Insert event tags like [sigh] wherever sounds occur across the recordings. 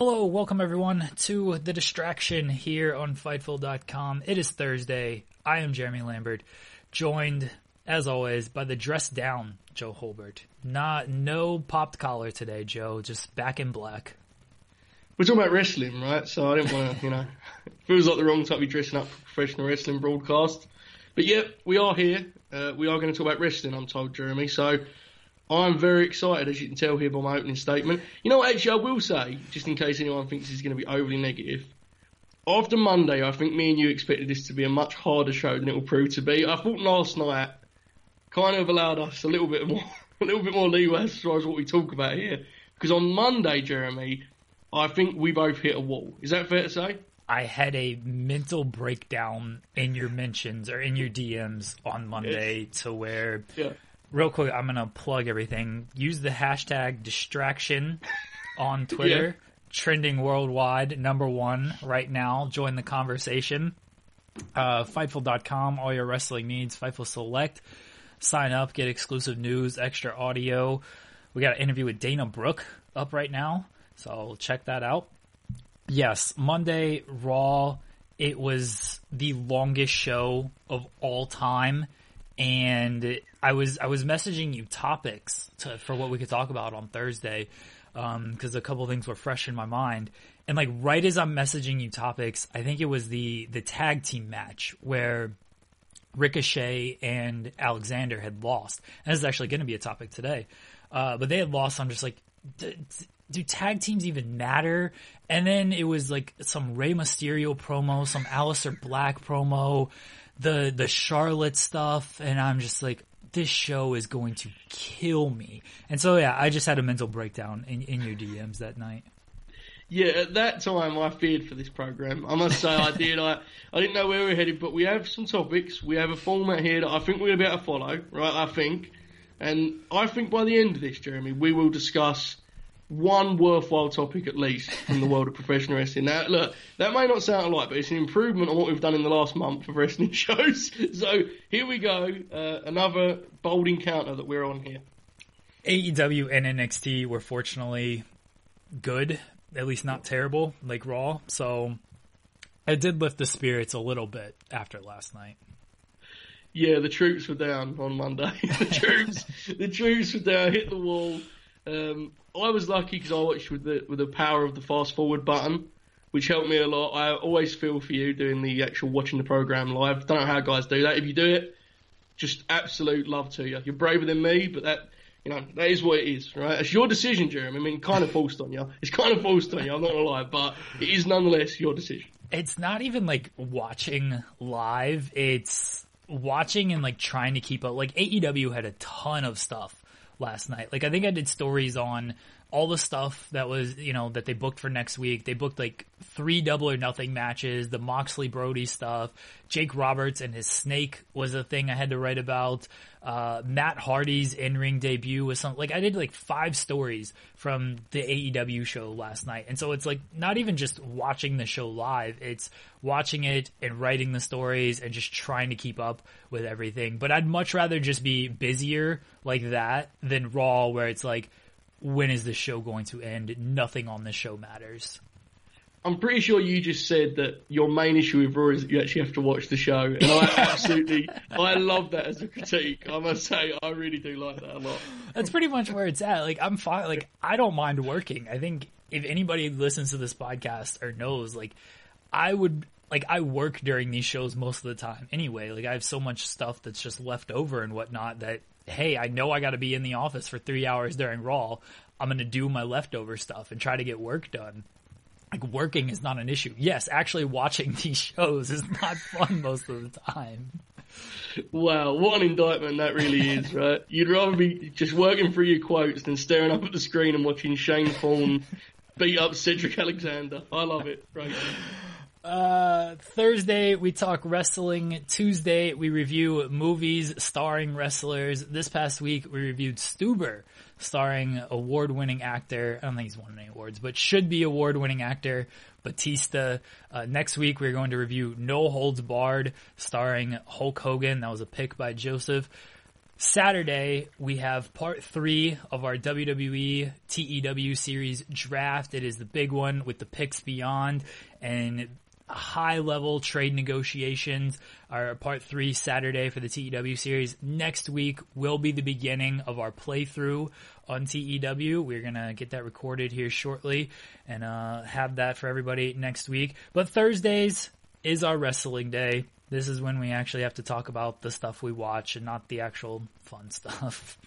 Hello, welcome everyone to The Distraction here on Fightful.com. It is Thursday. I am Jeremy Lambert, joined, as always, by the dressed down Joe Holbert. Not no popped collar today, Joe, just back in black. We're talking about wrestling, right? So I didn't want to, you know, [laughs] feels like the wrong time to be dressing up for professional wrestling broadcast. But yeah, we are here. Uh, we are going to talk about wrestling, I'm told, Jeremy. So I'm very excited, as you can tell here by my opening statement. You know what, actually, I will say, just in case anyone thinks this is going to be overly negative, after Monday, I think me and you expected this to be a much harder show than it will prove to be. I thought last night kind of allowed us a little bit more, [laughs] a little bit more leeway as far as what we talk about here. Because on Monday, Jeremy, I think we both hit a wall. Is that fair to say? I had a mental breakdown in your mentions or in your DMs on Monday to where Yeah. Real quick, I'm gonna plug everything. Use the hashtag distraction on [laughs] Twitter, trending worldwide, number one right now. Join the conversation. Uh, Fightful.com, all your wrestling needs. Fightful Select. Sign up, get exclusive news, extra audio. We got an interview with Dana Brooke up right now, so check that out. Yes, Monday Raw. It was the longest show of all time, and I was I was messaging you topics to, for what we could talk about on Thursday because a couple things were fresh in my mind. And like right as I'm messaging you topics, I think it was the the tag team match where Ricochet and Alexander had lost. And this is actually going to be a topic today. Uh, but they had lost. I'm just like, d- do tag teams even matter? And then it was like some Rey Mysterio promo, some Aleister Black promo, the the Charlotte stuff, and I'm just like, this show is going to kill me. And so yeah, I just had a mental breakdown in, in your DMs that night. Yeah, at that time I feared for this program. I must say I did. I, I didn't know where we are headed, but we have some topics. We have a format here that I think we're able to follow, right? I think. And I think by the end of this, Jeremy, we will discuss one worthwhile topic at least from the world of professional wrestling. Now, look, that may not sound a lot, but it's an improvement on what we've done in the last month of wrestling [laughs] shows. So here we go, uh, another bold encounter that we're on here. AEW and NXT were fortunately good, at least not terrible, like Raw. So it did lift the spirits a little bit after last night. Yeah, the troops were down on Monday. [laughs] the troops, [laughs] the troops were down, hit the wall. Um, I was lucky because I watched with the with the power of the fast forward button, which helped me a lot. I always feel for you doing the actual watching the program live. Don't know how guys do that. If you do it, just absolute love to you. You're braver than me, but that you know that is what it is, right? It's your decision, Jeremy. I mean, kind of forced on you. It's kind of forced on you. I'm not gonna lie, but it is nonetheless your decision. It's not even like watching live. It's watching and like trying to keep up. Like AEW had a ton of stuff last night. Like I think I did stories on all the stuff that was, you know, that they booked for next week. They booked like three double or nothing matches, the Moxley Brodie stuff. Jake Roberts and his snake was a thing I had to write about. Uh, Matt Hardy's in ring debut was something like I did like five stories from the AEW show last night. And so it's like not even just watching the show live, it's watching it and writing the stories and just trying to keep up with everything. But I'd much rather just be busier like that than Raw where it's like, when is the show going to end? Nothing on the show matters. I'm pretty sure you just said that your main issue with Raw is that you actually have to watch the show, and I [laughs] absolutely, I love that as a critique. I must say, I really do like that a lot. That's pretty much where it's at. Like I'm fine. Like I don't mind working. I think if anybody listens to this podcast or knows, like I would, like I work during these shows most of the time anyway. Like I have so much stuff that's just left over and whatnot that hey, I know I got to be in the office for three hours during Raw. I'm going to do my leftover stuff and try to get work done like working is not an issue. Yes, actually watching [laughs] these shows is not fun most of the time. Wow, what an indictment that really is, [laughs] right? You'd rather be just working through your quotes than staring up at the screen and watching Shane Thorne beat up Cedric Alexander. I love it. Right. Uh, Thursday we talk wrestling. Tuesday we review movies starring wrestlers. This past week we reviewed Stuber, starring award-winning actor. I don't think he's won any awards, but should be award-winning actor Batista. Uh, next week we're going to review No Holds Barred, starring Hulk Hogan. That was a pick by Joseph. Saturday, we have part three of our WWE TEW series draft. It is the big one with the picks beyond and high level trade negotiations are part three Saturday for the TEW series. Next week will be the beginning of our playthrough on TEW. We're gonna get that recorded here shortly and uh, have that for everybody next week. But Thursdays is our wrestling day. This is when we actually have to talk about the stuff we watch and not the actual fun [laughs] stuff.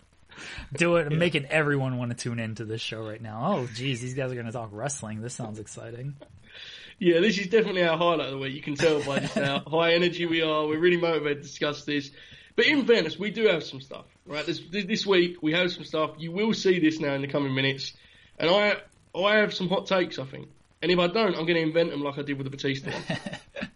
Do it, yeah. making everyone want to tune into this show right now. Oh, geez, these guys are going to talk wrestling. This sounds exciting. Yeah, this is definitely our highlight of the week. You can tell by just how high energy we are. We're really motivated to discuss this. But in fairness, we do have some stuff, right? This, this week we have some stuff. You will see this now in the coming minutes, and I I have some hot takes. I think, and if I don't, I'm going to invent them like I did with the Batista one. [laughs]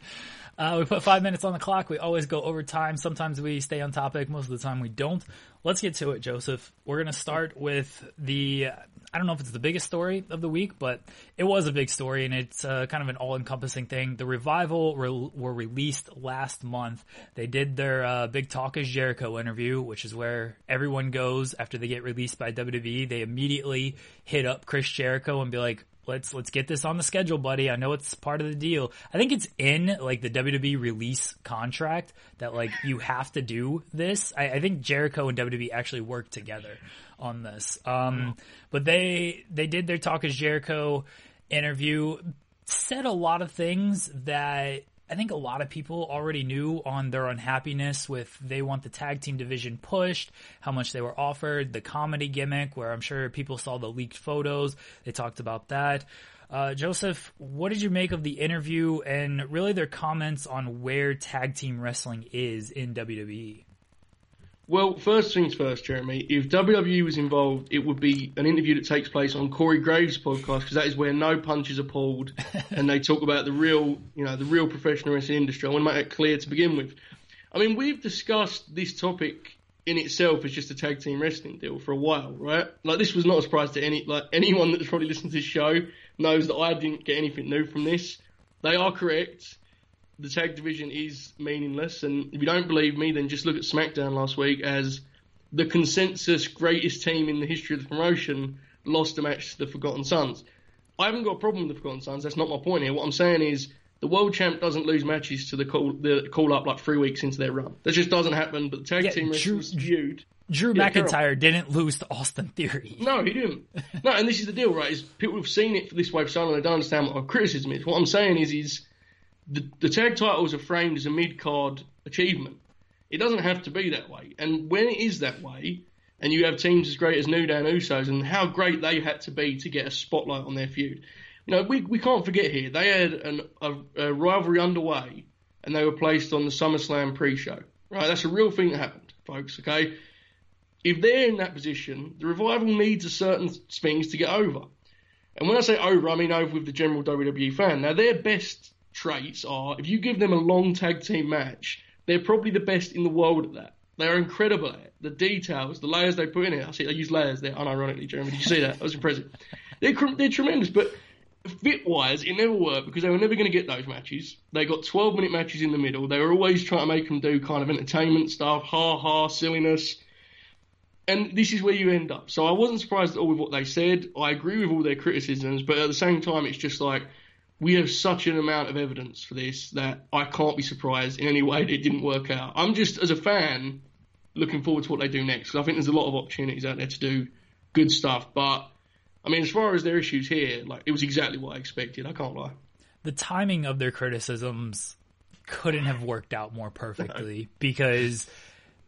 Uh, we put five minutes on the clock. We always go over time. Sometimes we stay on topic. Most of the time we don't. Let's get to it, Joseph. We're going to start with the, I don't know if it's the biggest story of the week, but it was a big story and it's uh, kind of an all encompassing thing. The Revival re- were released last month. They did their uh, big Talk Is Jericho interview, which is where everyone goes after they get released by WWE. They immediately hit up Chris Jericho and be like, let's let's get this on the schedule, buddy. I know it's part of the deal. I think it's in like the WWE release contract that like you have to do this. I, I think Jericho and WWE actually worked together on this. Um, but they they did their Talk Is Jericho interview, said a lot of things that I think a lot of people already knew on their unhappiness with they want the tag team division pushed, how much they were offered, the comedy gimmick, where I'm sure people saw the leaked photos. They talked about that. Uh, Joseph, what did you make of the interview and really their comments on where tag team wrestling is in WWE? Well, first things first, Jeremy. If WWE was involved, it would be an interview that takes place on Corey Graves' podcast because that is where no punches are pulled, [laughs] and they talk about the real, you know, the real professional wrestling industry. I want to make that clear to begin with. I mean, we've discussed this topic in itself as just a tag team wrestling deal for a while, right? Like this was not a surprise to any, like anyone that's probably listened to this show knows that I didn't get anything new from this. They are correct the tag division is meaningless. And if you don't believe me, then just look at SmackDown last week as the consensus greatest team in the history of the promotion lost a match to the Forgotten Sons. I haven't got a problem with the Forgotten Sons. That's not my point here. What I'm saying is the world champ doesn't lose matches to the call the call up like three weeks into their run. That just doesn't happen. But the tag yeah, team Drew, was viewed. Drew yeah, McIntyre didn't lose to Austin Theory. No, he didn't. [laughs] no, and this is the deal, right? Is people have seen it for this way for so long they don't understand what our criticism is. What I'm saying is, is the, the tag titles are framed as a mid card achievement. It doesn't have to be that way. And when it is that way, and you have teams as great as New Day and Usos and how great they had to be to get a spotlight on their feud, you know, we, we can't forget here, they had an, a, a rivalry underway and they were placed on the SummerSlam pre show. Right? That's a real thing that happened, folks, okay? if they're in that position, the revival needs a certain things to get over. And when I say over, I mean over with the general WWE fan. Now, their best traits are if you give them a long tag team match, they're probably the best in the world at that. They are incredible at it. The details, the layers they put in it. I see they use layers there unironically, Jeremy. Did you see that? That was impressive. They're, they're tremendous, but fit wise, it never worked because they were never going to get those matches. They got 12 minute matches in the middle. They were always trying to make them do kind of entertainment stuff, ha ha, silliness. And this is where you end up. So I wasn't surprised at all with what they said. I agree with all their criticisms, but at the same time, it's just like we have such an amount of evidence for this that I can't be surprised in any way that it didn't work out. I'm just, as a fan, looking forward to what they do next because I think there's a lot of opportunities out there to do good stuff. But I mean, as far as their issues here, like it was exactly what I expected. I can't lie. The timing of their criticisms couldn't have worked out more perfectly no. [laughs] because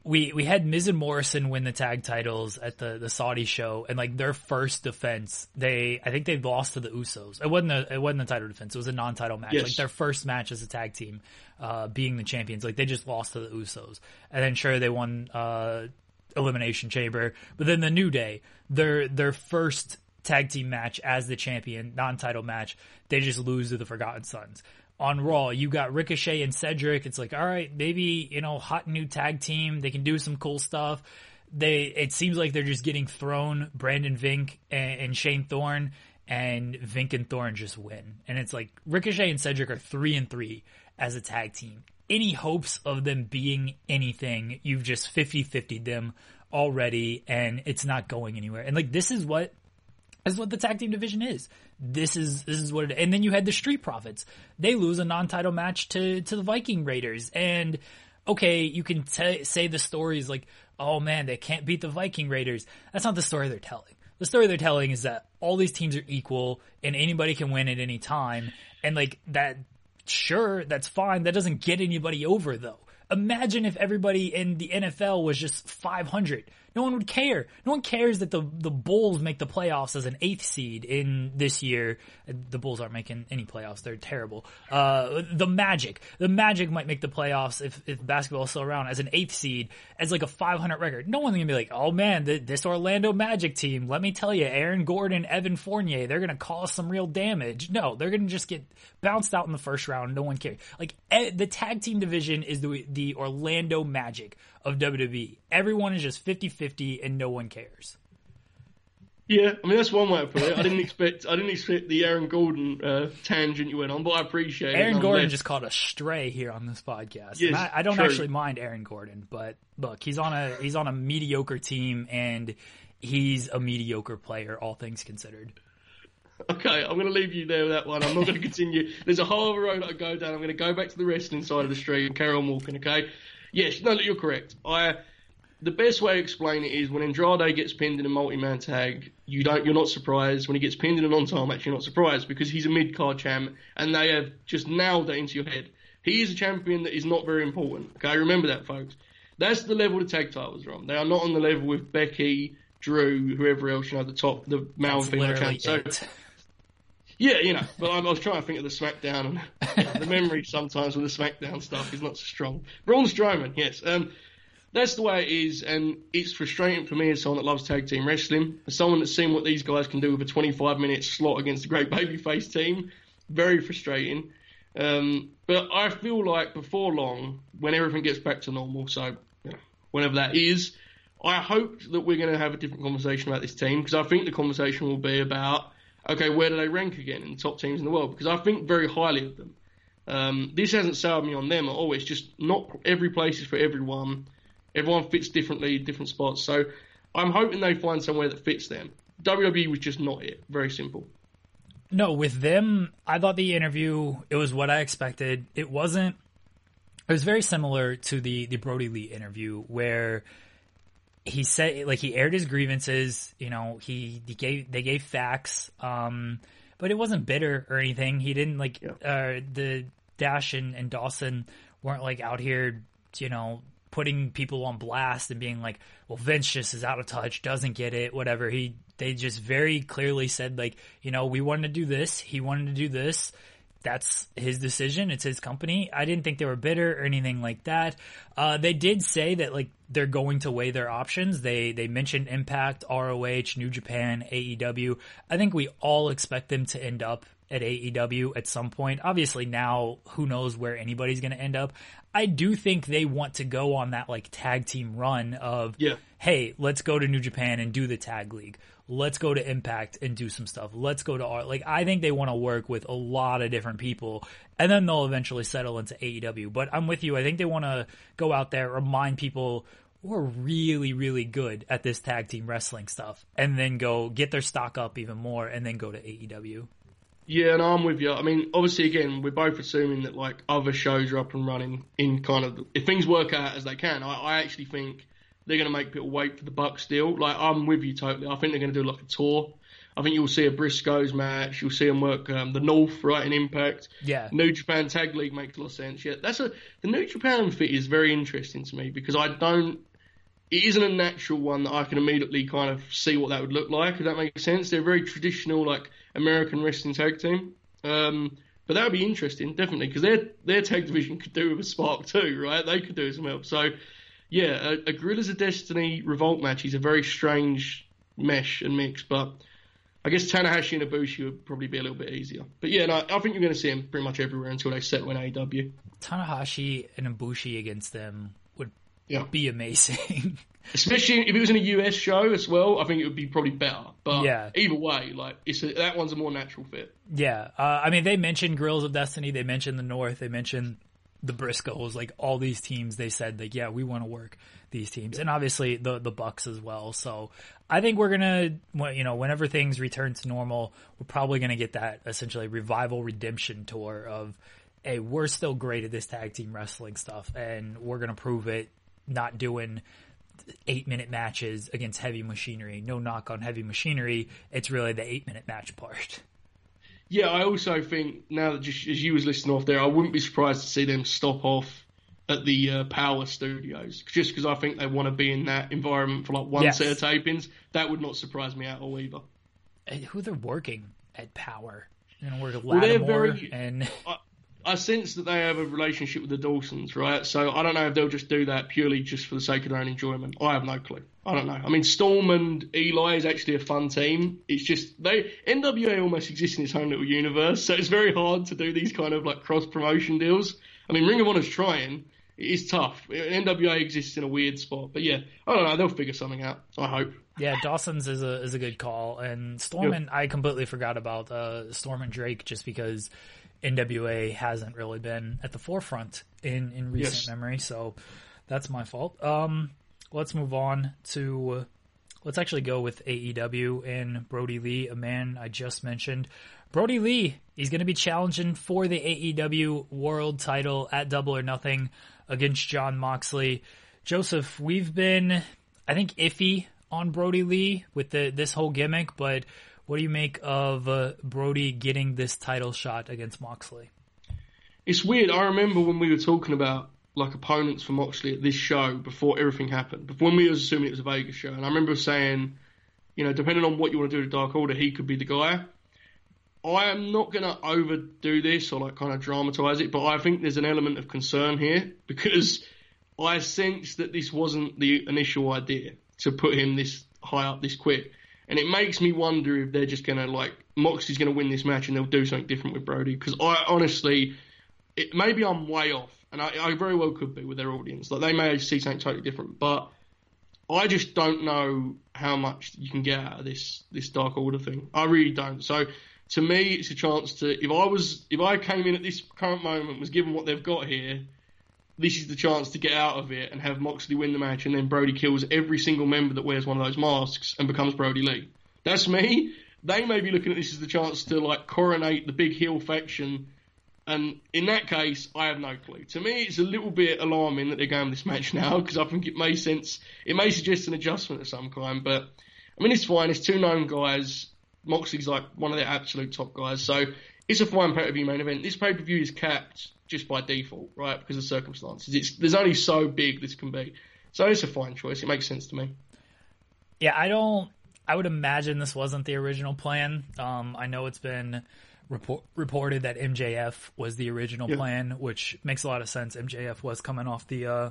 we we had Miz and Morrison win the tag titles at the the Saudi show, and like their first defense, they I think they lost to the Usos. It wasn't a it wasn't a title defense; it was a non-title match. Yes. Like their first match as a tag team, uh, being the champions. Like they just lost to the Usos, and then sure they won uh, Elimination Chamber, but then the New Day, their their first tag team match as the champion, non-title match, they just lose to the Forgotten Sons on Raw. You got Ricochet and Cedric. It's like, all right, maybe, you know, hot new tag team. They can do some cool stuff. They, it seems like they're just getting thrown Brendan Vink and, and Shane Thorne and Vink and Thorne just win. And it's like Ricochet and Cedric are three and three as a tag team. Any hopes of them being anything, you've just 50 50 them already and it's not going anywhere. And like, this is what this is what the tag team division is. This is this is what it. And then you had the Street Profits. They lose a non-title match to to the Viking Raiders. And okay, you can t- say the stories like, oh man, they can't beat the Viking Raiders. That's not the story they're telling. The story they're telling is that all these teams are equal and anybody can win at any time. And like that, sure, that's fine. That doesn't get anybody over though. Imagine if everybody in the NFL was just 500. No one would care. No one cares that the the Bulls make the playoffs as an eighth seed in this year. The Bulls aren't making any playoffs; they're terrible. Uh, the Magic, the Magic might make the playoffs if if basketball is still around as an eighth seed, as like a 500 record. No one's gonna be like, "Oh man, this Orlando Magic team." Let me tell you, Aaron Gordon, Evan Fournier, they're gonna cause some real damage. No, they're gonna just get bounced out in the first round. No one cares. Like the tag team division is the the Orlando Magic of WWE. Everyone is just 50-50 and no one cares. Yeah, I mean that's one way to put it. I didn't [laughs] expect I didn't expect the Aaron Gordon uh, tangent you went on, but I appreciate Aaron it. Aaron Gordon just caught a stray here on this podcast. Yes, I, I, don't true. actually mind Aaron Gordon, but look, he's on a he's on a mediocre team and he's a mediocre player, all things considered. Okay, I'm going to leave you there with that one. I'm not going [laughs] to continue. There's a whole other road I go down. I'm going to go back to the wrestling side of the street and carry on walking. Okay. Yes, no, you're correct. I the best way to explain it is when Andrade gets pinned in a multi-man tag, you don't, you're not surprised. When he gets pinned in a non-title match, you're not surprised because he's a mid-card champ, and they have just nailed it into your head. He is a champion that is not very important. Okay, remember that, folks. That's the level the tag titles are on. They are not on the level with Becky, Drew, whoever else, you know, the top, the male and female champ. So, yeah, you know, but I, was trying to think of the SmackDown, and the memory sometimes with the SmackDown stuff is not so strong. Braun Strowman, yes. Um, that's the way it is, and it's frustrating for me as someone that loves tag team wrestling, as someone that's seen what these guys can do with a 25 minute slot against a great [laughs] babyface team. Very frustrating. Um, but I feel like before long, when everything gets back to normal, so whenever that is, I hope that we're going to have a different conversation about this team because I think the conversation will be about okay, where do they rank again in the top teams in the world? Because I think very highly of them. Um, this hasn't sold me on them at all. It's just not every place is for everyone. Everyone fits differently, different spots. So I'm hoping they find somewhere that fits them. WWE was just not it. Very simple. No, with them, I thought the interview it was what I expected. It wasn't. It was very similar to the the Brodie Lee interview where he said like he aired his grievances. You know, he, he gave they gave facts, um, but it wasn't bitter or anything. He didn't like yeah. uh, the Dash and, and Dawson weren't like out here, you know, putting people on blast and being like, well, Vince just is out of touch, doesn't get it, whatever. He they just very clearly said like, you know, we wanted to do this, he wanted to do this. that's his decision. It's his company. I didn't think they were bitter or anything like that. Uh, they did say that like they're going to weigh their options. They they mentioned Impact, ROH, New Japan, AEW. I think we all expect them to end up at AEW at some point. Obviously now who knows where anybody's going to end up. I do think they want to go on that like tag team run of Yeah. hey, let's go to New Japan and do the tag league. Let's go to Impact and do some stuff. Let's go to art. Like I think they want to work with a lot of different people, and then they'll eventually settle into AEW. But I'm with you. I think they want to go out there, remind people we're really, really good at this tag team wrestling stuff, and then go get their stock up even more, and then go to AEW. Yeah, and I'm with you. I mean, obviously, again, we're both assuming that like other shows are up and running in kind of if things work out as they can. I, I actually think they're going to make people wait for the Bucks deal. Like, I'm with you totally. I think they're going to do like a tour. I think you'll see a Briscoes match. You'll see them work um, the North right in Impact. Yeah. New Japan Tag League makes a lot of sense. Yeah, that's a the New Japan fit is very interesting to me because I don't. It isn't a natural one that I can immediately kind of see what that would look like. If that makes sense, they're a very traditional like American wrestling tag team. Um, but that would be interesting, definitely, because their their tag division could do with a spark too, right? They could do some help. So, yeah, a, a Guerrillas of Destiny Revolt match is a very strange mesh and mix, but I guess Tanahashi and Ibushi would probably be a little bit easier. But yeah, no, I think you're going to see him pretty much everywhere until they settle in AEW. Tanahashi and Ibushi against them would Yeah. be amazing. [laughs] Especially if it was in a US show as well, I think it would be probably better. But Yeah. either way, like it's a, that one's a more natural fit. Yeah, uh, I mean, they mentioned Guerrillas of Destiny, they mentioned the North, they mentioned the Briscoes, like all these teams. They said like, yeah, we want to work these teams, and obviously the the Bucks as well. So I think we're gonna, you know, whenever things return to normal, we're probably gonna get that essentially revival redemption tour of, hey, we're still great at this tag team wrestling stuff, and we're gonna prove it. Not doing eight minute matches against heavy machinery. No knock on heavy machinery. It's really the eight minute match part. Yeah, I also think now that just as you was listening off there, I wouldn't be surprised to see them stop off at the uh, Power Studios just because I think they want to be in that environment for like one Yes. set of tapings. That would not surprise me at all either. And who they're working at Power. You know, work at Well, very- and I sense that they have a relationship with the Dawsons, right? So I don't know if they'll just do that purely just for the sake of their own enjoyment. I have no clue. I don't know. I mean, Storm and Eli is actually a fun team. It's just they NWA almost exists in its own little universe, so it's very hard to do these kind of like cross promotion deals. I mean, Ring of Honor's trying. It is tough. NWA exists in a weird spot, but yeah, I don't know. They'll figure something out. I hope. yeah, Dawson's is a is a good call. And Storm and I completely forgot about uh, Storm and Drake just because NWA hasn't really been at the forefront in in recent Yes. memory. So that's my fault. Um, let's move on to. Let's actually go with AEW and Brodie Lee, a man I just mentioned. Brodie Lee, he's going to be challenging for the AEW World Title at Double or Nothing against Jon Moxley. Joseph, we've been, I think, iffy on Brodie Lee with the this whole gimmick, but what do you make of uh, Brodie getting this title shot against Moxley? It's weird. I remember when we were talking about like opponents for Moxley at this show before everything happened. Before when we was assuming it was a Vegas show, and I remember saying, you know, depending on what you want to do to Dark Order, he could be the guy. I am not going to overdo this or like kind of dramatize it, but I think there's an element of concern here because I sense that this wasn't the initial idea to put him this high up this quick. And it makes me wonder if they're just going to like Moxley's going to win this match and they'll do something different with Brodie because I honestly it, maybe I'm way off, and I, I very well could be with their audience. Like they may see something totally different, but I just don't know how much you can get out of this this Dark Order thing. I really don't. So to me, it's a chance to if I was if I came in at this current moment was given what they've got here. This is the chance to get out of it and have Moxley win the match, and then Brodie kills every single member that wears one of those masks and becomes Brodie Lee. That's me. They may be looking at this as the chance to like coronate the big heel faction and in that case, I have no clue. To me, it's a little bit alarming that they're going this match now because I think it may sense it may suggest an adjustment of some kind. But I mean, it's fine. It's two known guys. Moxley's like one of their absolute top guys, so it's a fine pay per view main event. This pay per view is capped just by default, right? Because of circumstances. It's there's only so big this can be, so it's a fine choice. It makes sense to me. Yeah, I don't. I would imagine this wasn't the original plan. Um, I know it's been report, reported that MJF was the original plan, which makes a lot of sense. MJF was coming off the uh,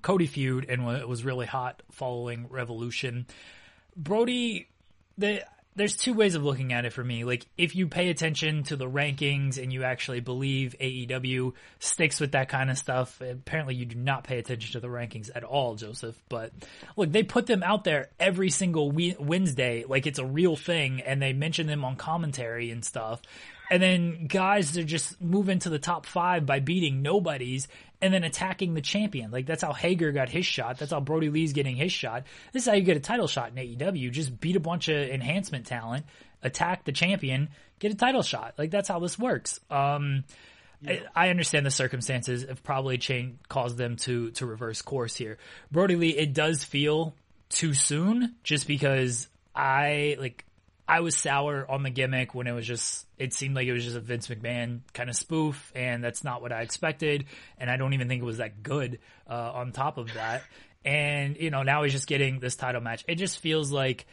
Cody feud and it was really hot following Revolution. Brodie, the there's two ways of looking at it for me. Like if you pay attention to the rankings and you actually believe AEW sticks with that kind of stuff, apparently you do not pay attention to the rankings at all, Joseph. But look, they put them out there every single we- Wednesday, like it's a real thing, and they mention them on commentary and stuff. And then guys are just moving to the top five by beating nobodies and then attacking the champion. Like that's how Hager got his shot. That's how Brodie Lee's getting his shot. This is how you get a title shot in AEW. Just beat a bunch of enhancement talent, attack the champion, get a title shot. Like that's how this works. Um, yeah. I, I, understand the circumstances have probably changed, caused them to to reverse course here. Brodie Lee, it does feel too soon, just because I like I was sour on the gimmick when it was just, it seemed like it was just a Vince McMahon kind of spoof, and that's not what I expected. And I don't even think it was that good uh, on top of that. And, you know, now he's just getting this title match. It just feels like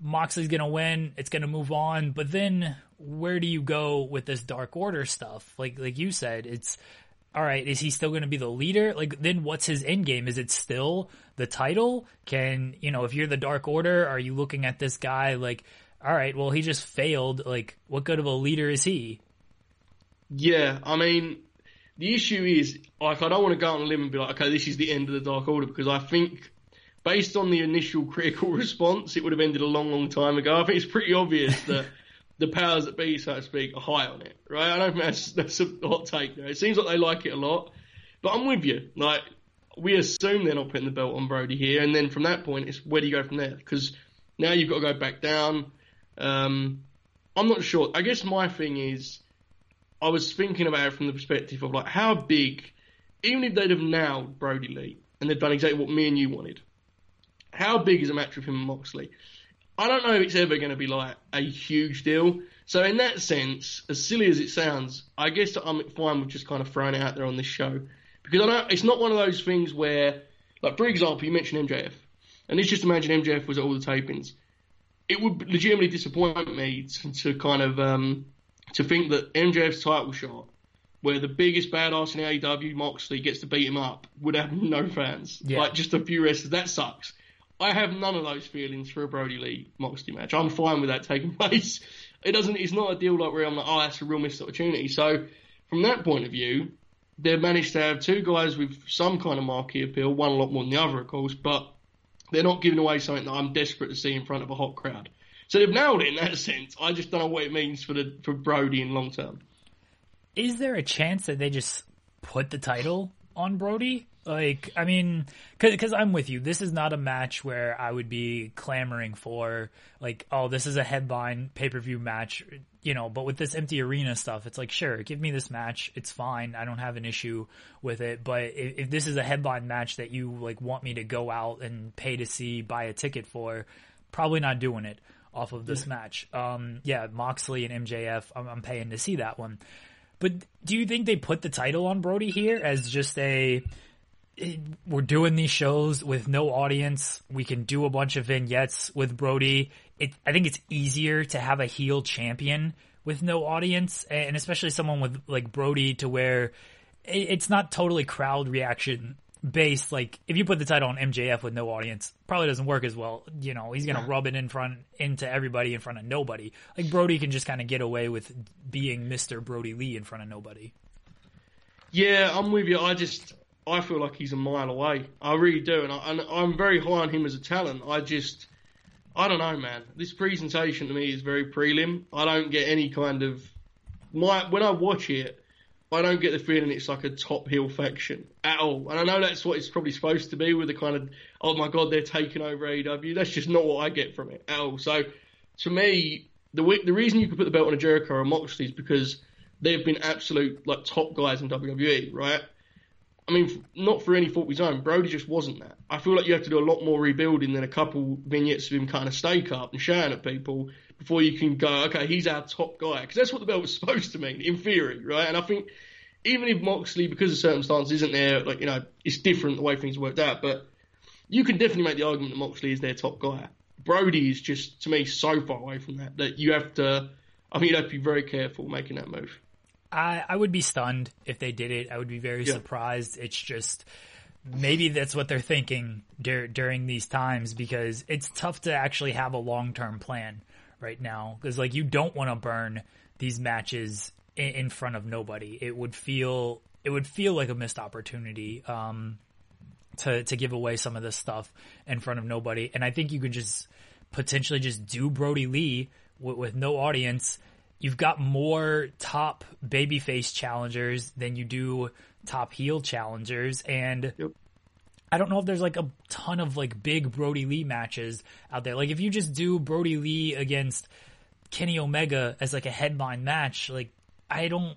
Moxley's going to win, it's going to move on. But then where do you go with this Dark Order stuff? Like, like you said, it's, all right, is he still going to be the leader? Like, then what's his end game? Is it still the title? Can, you know, if you're the Dark Order, are you looking at this guy like, all right, well, he just failed. Like, what good of a leader is he? Yeah, I mean, the issue is, like, I don't want to go on a limb and be like, okay, this is the end of the Dark Order because I think, based on the initial [laughs] critical response, it would have ended a long, long time ago. I think it's pretty obvious [laughs] that the powers that be, so to speak, are high on it, right? I don't think that's, that's a hot take. Though. It seems like they like it a lot, but I'm with you. Like, we assume they're not putting the belt on Brodie here, and then from that point, it's where do you go from there? Because now you've got to go back down um, I'm not sure. I guess my thing is, I was thinking about it from the perspective of like how big, even if they'd have nailed Brodie Lee and they'd done exactly what me and you wanted, how big is a match with him and Moxley? I don't know if it's ever going to be like a huge deal. So in that sense, as silly as it sounds, I guess I'm fine with just kind of throwing it out there on this show because I know it's not one of those things where, like for example, you mentioned MJF, and let's just imagine MJF was at all the tapings it would legitimately disappoint me to, to kind of um, to think that MJF's title shot, where the biggest badass in AEW, Moxley, gets to beat him up, would have no fans. Yeah. Like just a few wrestlers. That sucks. I have none of those feelings for a Brodie Lee Moxley match. I'm fine with that taking [laughs] place. It doesn't. It's not a deal like where I'm like, oh, that's a real missed opportunity. So from that point of view, they've managed to have two guys with some kind of marquee appeal. One a lot more than the other, of course, but they're not giving away something that I'm desperate to see in front of a hot crowd. So they've nailed it in that [laughs] sense. I just don't know what it means for the for Brodie in long term. Is there a chance that they just put the title on Brodie? Like, I mean, because I'm with you. This is not a match where I would be clamoring for, like, oh, this is a headline pay per view match, you know. But with this empty arena stuff, it's like, sure, give me this match. It's fine. I don't have an issue with it. But if, if this is a headline match that you like want me to go out and pay to see, buy a ticket for, probably not doing it off of this match. Um, yeah, Moxley and MJF, I'm, I'm paying to see that one. But do you think they put the title on Brodie here as just a we're doing these shows with no audience. We can do a bunch of vignettes with Brodie. It, I think it's easier to have a heel champion with no audience, and especially someone with like Brodie, to where it's not totally crowd reaction based. Like if you put the title on MJF with no audience, probably doesn't work as well. You know, he's gonna rub it in front into everybody in front of nobody. Like Brodie can just kind of get away with being Mister Brodie Lee in front of nobody. Yeah, I'm with you. I just I feel like he's a mile away. I really do, and, I, am very high on him as a talent. I just, I don't know, man. This presentation to me is very prelim. I don't get any kind of my when I watch it. I don't get the feeling it's like a top heel faction at all. And I know that's what it's probably supposed to be with the kind of, oh my god, they're taking over AEW. That's just not what I get from it at all. So to me, the the reason you could put the belt on a Jericho or a Moxley is because they've been absolute like top guys in WWE, right? I mean, not for any fault of his own, Brodie just wasn't that. I feel like you have to do a lot more rebuilding than a couple vignettes of him kind of stake up and shouting at people before you can go, okay, he's our top guy. Because that's what the belt was [laughs] supposed to mean, in theory, right? And I think even if Moxley, because of circumstances, isn't there, like, you know, it's different the way things worked out, but you can definitely make the argument that Moxley is their top guy. Brodie is just, to me, so far away from that that you have to I think you'd have to be very careful making that move. I, I would be stunned if they did it. I would be very Yeah. surprised. It's just maybe that's what they're thinking dur- during these times because it's tough to actually have a long term plan right now because like you don't want to burn these matches in, in front of nobody. It would feel it would feel like a missed opportunity. Um, to to give away some of this stuff in front of nobody. And I think you could just potentially just do Brodie Lee with, with no audience. You've got more top babyface challengers than you do top heel challengers, and Yep. I don't know if there's like a ton of like big Brodie Lee matches out there. Like if you just do Brodie Lee against Kenny Omega as like a headline match, like I don't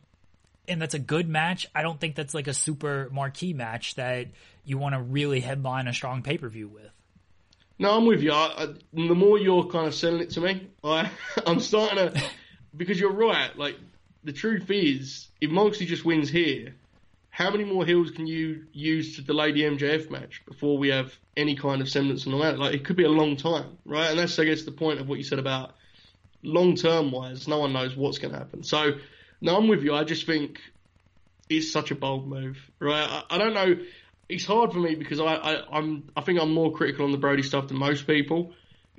and that's a good match. I don't think that's like a super marquee match that you want to really headline a strong pay per view with. No, I'm with you. I, I, the more you're kind of selling it to me, I, [laughs] I'm starting to because you're right. Like the truth is, if Moxley just wins here, how many more heels can you use to delay the MJF match before we have any kind of semblance of normality? Like it could be a long time, right? And that's I guess the point of what you said about long term wise, no one knows what's going to happen. So, no, I'm with you. I just think it's such a bold move, right? I, I don't know. It's hard for me because I, I I'm I think I'm more critical on the Brodie stuff than most people.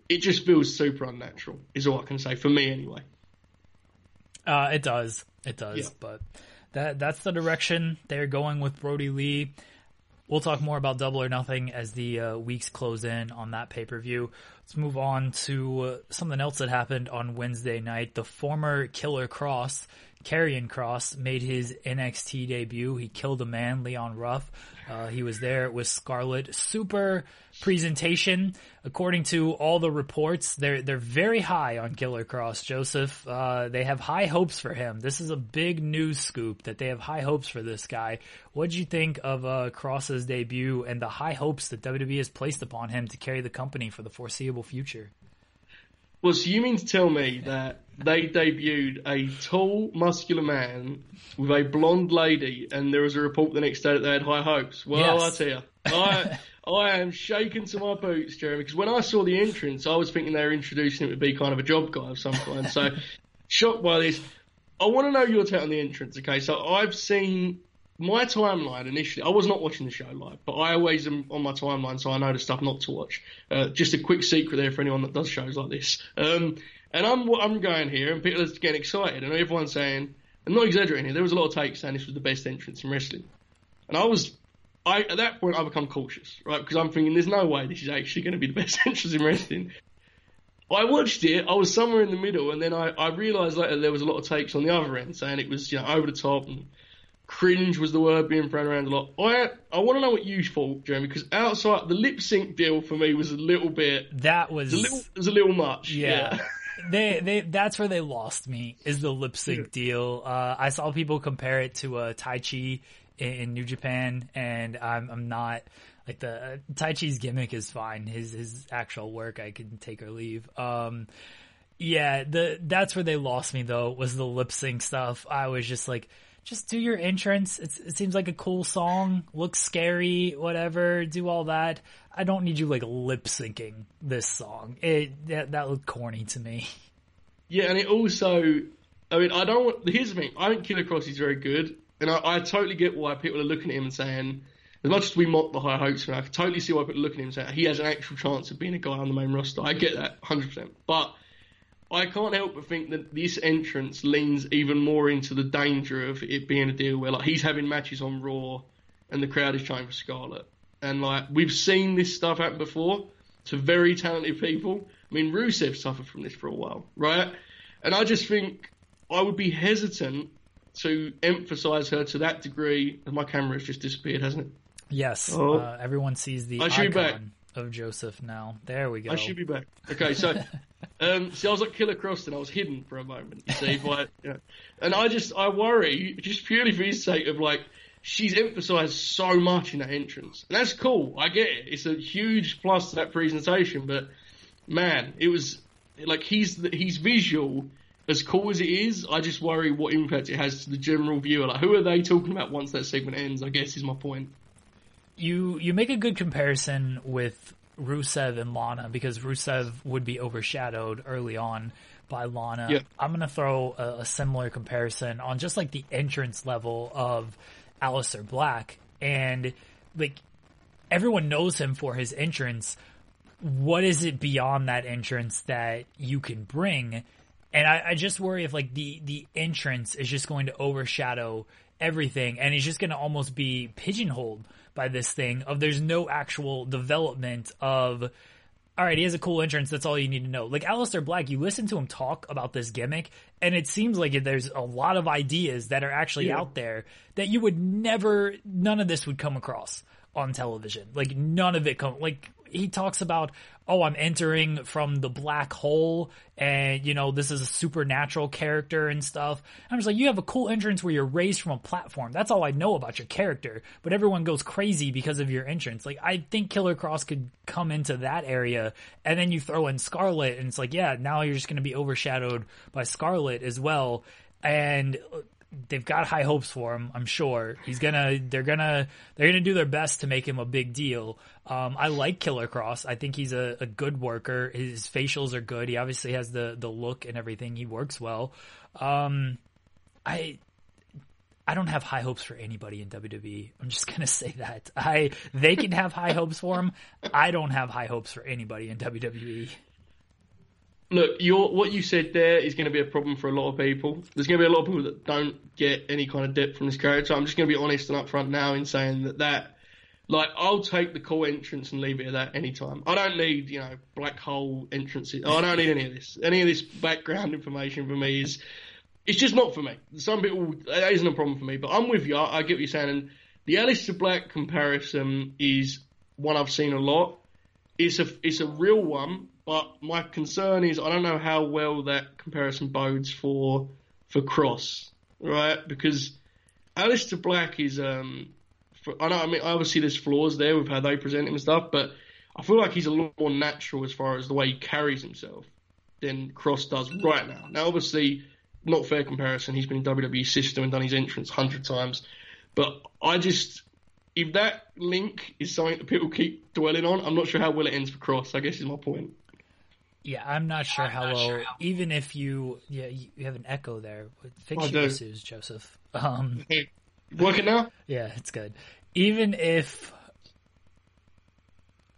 It just feels super unnatural, is all I can say for me anyway. Uh, it does, it does, Yeah. but that that's the direction they're going with Brodie Lee. We'll talk more about Double or Nothing as the uh, weeks close in on that pay per view. Let's move on to uh, something else that happened on Wednesday night. The former Killer Kross, Karrion Kross, made his NXT debut. He killed a man, Leon Ruff. Uh, he was there with Scarlett. Super presentation. According to all the reports, they're they're very high on Killer Kross. Joseph, uh, they have high hopes for him. This is a big news scoop that they have high hopes for this guy. What did you think of uh, Kross's debut and the high hopes that WWE has placed upon him to carry the company for the foreseeable future? Well, so you mean to tell me that they debuted a tall, muscular man with a blonde lady, and there was a report the next day that they had high hopes? Well, Yes. I tell you, [laughs] I I am shaking to my boots, Jeremy, because when I saw the entrance, I was thinking they were introducing it to be kind of a job guy of some kind. So, [laughs] shocked by this. I want to know your take on the entrance. Okay, so I've seen my timeline initially. I was not watching the show live, but I always am on my timeline, so I know the stuff not to watch. Uh, just a quick secret there for anyone that does shows like this. Um, and I'm I'm going here, and people are getting excited, and everyone's saying, I'm not exaggerating here. There was a lot of takes saying this was the best entrance in wrestling, and I was. I, at that point, I become cautious, right? Because I'm thinking, there's no way this is actually going to be the best [laughs] entrance in wrestling. I watched it. I was somewhere in the middle, and then I, I realised later there was a lot of takes on the other end saying it was you know over the top and cringe was the word being thrown around a lot. I I want to know what you thought, Jeremy, because outside the lip sync deal for me was a little bit, That was a little, was a little much. Yeah. [laughs] [laughs] they they that's where they lost me is the lip sync deal. Uh, I saw people compare it to a Taichi in, New Japan, and I'm I'm not like the uh, Taichi's gimmick is fine. His his actual work I can take or leave. Um, yeah, the that's where they lost me though was the lip sync stuff. I was just like. Just do your entrance. It's, it seems like a cool song. Looks scary, whatever. Do all that. I don't need you like lip syncing this song. It that, that looked corny to me. Yeah, and it also, I mean, I don't. Here's the thing: I think Killer Kross is very good, and I, I totally get why people are looking at him and saying, as much as we mock the high hopes, I can totally see why people are looking at him and saying he has an actual chance of being a guy on the main roster. I get that, hundred percent, but. I can't help but think that this entrance leans even more into the danger of it being a deal where like he's having matches on Raw and the crowd is trying for Scarlett. And like we've seen this stuff happen before to very talented people. I mean Rusev suffered from this for a while, right? And I just think I would be hesitant to emphasise her to that degree. And my camera has just disappeared, hasn't it? Yes, Oh. uh, everyone sees the I should be icon of Joseph now. There we go. I should be back. Okay, so [laughs] um, see, I was like Killer Kross, and I was hidden for a moment. You see, but you know, and I just I worry just purely for his sake of like she's emphasised so much in that entrance, and that's cool. I get it. It's a huge plus to that presentation, but man, it was like he's he's visual. As cool as it is, I just worry what impact it has to the general viewer. Like, who are they talking about once that segment ends? I guess is my point. you you make a good comparison with Rusev and Lana because Rusev would be overshadowed early on by Lana. Yeah. I'm gonna throw a, a similar comparison on just like the entrance level of Aleister Black, and like everyone knows him for his entrance. What is it beyond that entrance that you can bring? And I, I just worry if like the the entrance is just going to overshadow everything, and he's just going to almost be pigeonholed by this thing of there's no actual development of. All right, he has a cool entrance. That's all you need to know. Like Aleister Black, you listen to him talk about this gimmick, and it seems like there's a lot of ideas that are actually Yeah. out there that you would never, none of this would come across on television. Like none of it come like he talks about, oh, I'm entering from the black hole and you know, this is a supernatural character and stuff. I'm just like, you have a cool entrance where you're raised from a platform. That's all I know about your character. But everyone goes crazy because of your entrance. Like I think Killer Kross could come into that area and then you throw in Scarlett and it's like, yeah, now you're just gonna be overshadowed by Scarlett as well. And they've got high hopes for him. I'm sure he's gonna. They're gonna. They're gonna do their best to make him a big deal. Um, I like Killer Kross. I think he's a, a good worker. His facials are good. He obviously has the the look and everything. He works well. Um, I. I don't have high hopes for anybody in WWE. I'm just [laughs] gonna say that. I they can have high hopes for him. I don't have high hopes for anybody in. WWE. Look, your what you said there is going to be a problem for a lot of people. There's going to be a lot of people that don't get any kind of depth from this character. I'm just going to be honest and upfront now in saying that that, like, I'll take the cool entrance and leave it at that anytime. I don't need, you know, black hole entrances. I don't need any of this. Any of this background information for me is, it's just not for me. Some people, that isn't a problem for me, but I'm with you. I, I get what you're saying. And the Aleister Black comparison is one I've seen a lot. It's a it's a real one, but my concern is I don't know how well that comparison bodes for for Kross, right? Because Aleister Black is um, I know I mean obviously there's flaws there with how they present him and stuff, but I feel like he's a lot more natural as far as the way he carries himself than Kross does right now. Now obviously not fair comparison. He's been in WWE system and done his entrance hundred times, but I just if that link is something that people keep dwelling on, I'm not sure how well it ends for Kross. I guess is my point. Yeah, I'm not sure how well. Even if you, yeah, you you have an echo there. Fix I your do. issues, Joseph. Um, Hey, working now? yeah, it's good. Even if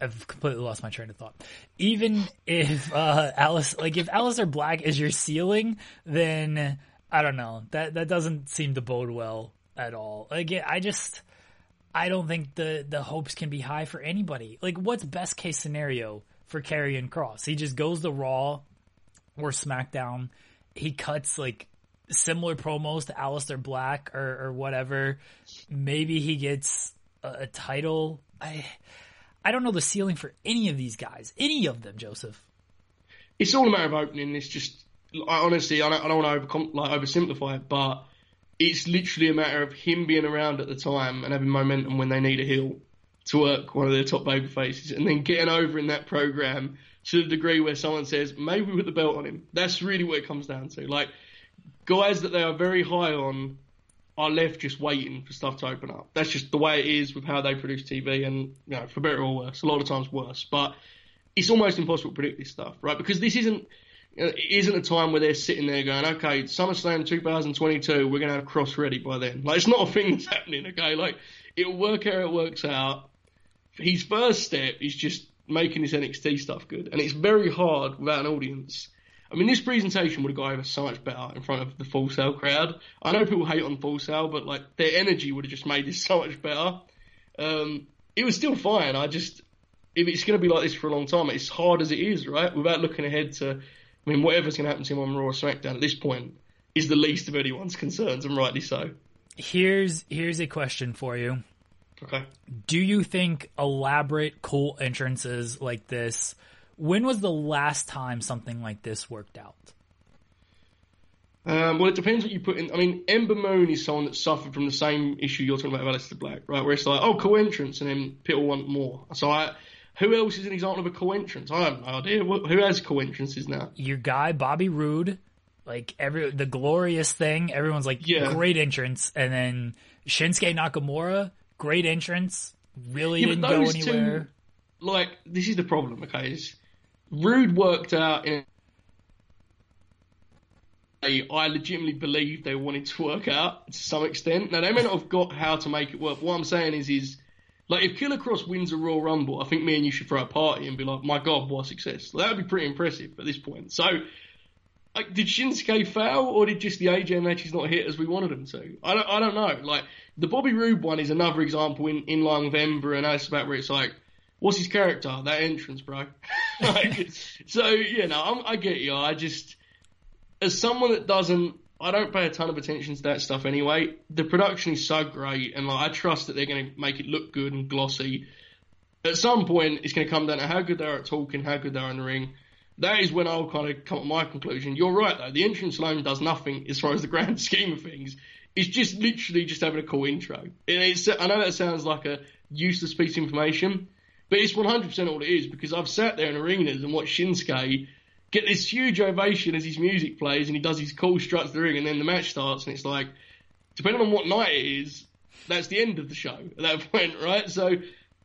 I've completely lost my train of thought. Even if uh, Alice, like if Aleister Black is your ceiling, then I don't know. That that doesn't seem to bode well at all. Like I just, I don't think the the hopes can be high for anybody. Like what's best case scenario for Karrion Kross? He just goes to Raw or SmackDown. He cuts like similar promos to Aleister Black or, or whatever. Maybe he gets a, a title. I I don't know the ceiling for any of these guys. Any of them, Joseph. It's all a matter of opening. It's just I, honestly, I don't, I don't want to overcom- like oversimplify it, but it's literally a matter of him being around at the time and having momentum when they need a heel to work one of their top baby faces, and then getting over in that program to the degree where someone says maybe with the belt on him. That's really what it comes down to. Like guys that they are very high on are left just waiting for stuff to open up. That's just the way it is with how they produce TV, and you know, for better or worse, a lot of times worse. But it's almost impossible to predict this stuff, right? Because this isn't you know, it isn't a time where they're sitting there going, okay, SummerSlam 2022, we're gonna have Kross ready by then. Like it's not a thing that's [laughs] happening, okay? Like it'll work how it works out. His first step is just making his NXT stuff good, and it's very hard without an audience. I mean, this presentation would have gone over so much better in front of the Full Sail crowd. I know people hate on Full Sail, but like their energy would have just made this [laughs] so much better. Um, it was still fine. I just, if it's going to be like this for a long time, it's hard as it is, right? Without looking ahead to, I mean, whatever's going to happen to him on Raw or SmackDown at this point is the least of anyone's concerns, and rightly so. Here's here's a question for you. Okay. Do you think elaborate, cool entrances like this? When was the last time something like this worked out? Um, well, it depends what you put in. I mean, Ember Moon is someone that suffered from the same issue you're talking about with Aleister Black, right? Where it's like, oh, cool entrance, and then people want more. So, I, who else is an example of a cool entrance? I have no idea. Who has cool entrances now? Your guy Bobby Roode, like every the glorious thing, everyone's like Yeah. great entrance, and then Shinsuke Nakamura, great entrance, really Yeah, didn't go those two- anywhere. Like, this is the problem, okay? Is Roode worked out in I legitimately believe they wanted to work out to some extent. Now they may not have got how to make it work. What I'm saying is, is like if Killer Kross wins a Royal Rumble, I think me and you should throw a party and be like, "My God, what a success!" That would be pretty impressive at this point. So, like, did Shinsuke fail, or did just the AJ matches not hit as we wanted them to? I don't, I don't know. Like the Bobby Roode one is another example in, in line with Ember and Alice about where it's like, what's his character? That entrance, bro. [laughs] like, so you know, I'm, I get you. I just as someone that doesn't, I don't pay a ton of attention to that stuff anyway. The production is so great, and like I trust that they're going to make it look good and glossy. At some point, it's going to come down to how good they are at talking, how good they are in the ring. That is when I'll kind of come to my conclusion. You're right though. The entrance alone does nothing as far as the grand [laughs] scheme of things. It's just literally just having a cool intro. It's, I know that sounds like a useless piece of information, but it's 100% all it is because I've sat there in arenas and watched Shinsuke get this huge ovation as his music plays and he does his cool struts the ring and then the match starts and it's like, depending on what night it is, that's the end of the show at that [laughs] point, right? So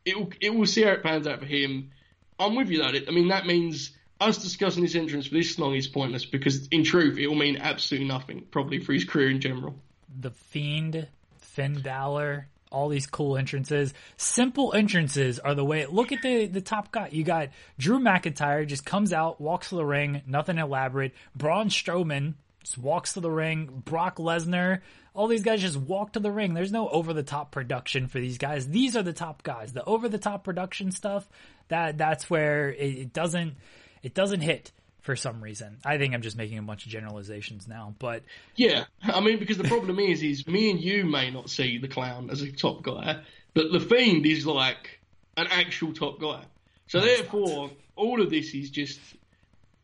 it will, it will see how it pans out for him. I'm with you though. I mean, that means us discussing this entrance for this long is pointless because in truth, it will mean absolutely nothing, probably for his career in general. The Fiend, Finn Balor, all these cool entrances. Simple entrances are the way. Look at the the top guy. You got Drew McIntyre just comes out, walks to the ring, nothing elaborate. Braun Strowman just walks to the ring. Brock Lesnar. All these guys just walk to the ring. There's no over the top production for these guys. These are the top guys. The over the top production stuff that that's where it, it doesn't it doesn't hit for some reason. I think I'm just making a bunch of generalizations now, but yeah, I mean because the problem is, is me and you may not see the clown as a top guy, but the fiend is like an actual top guy. So no, therefore, all of this is just.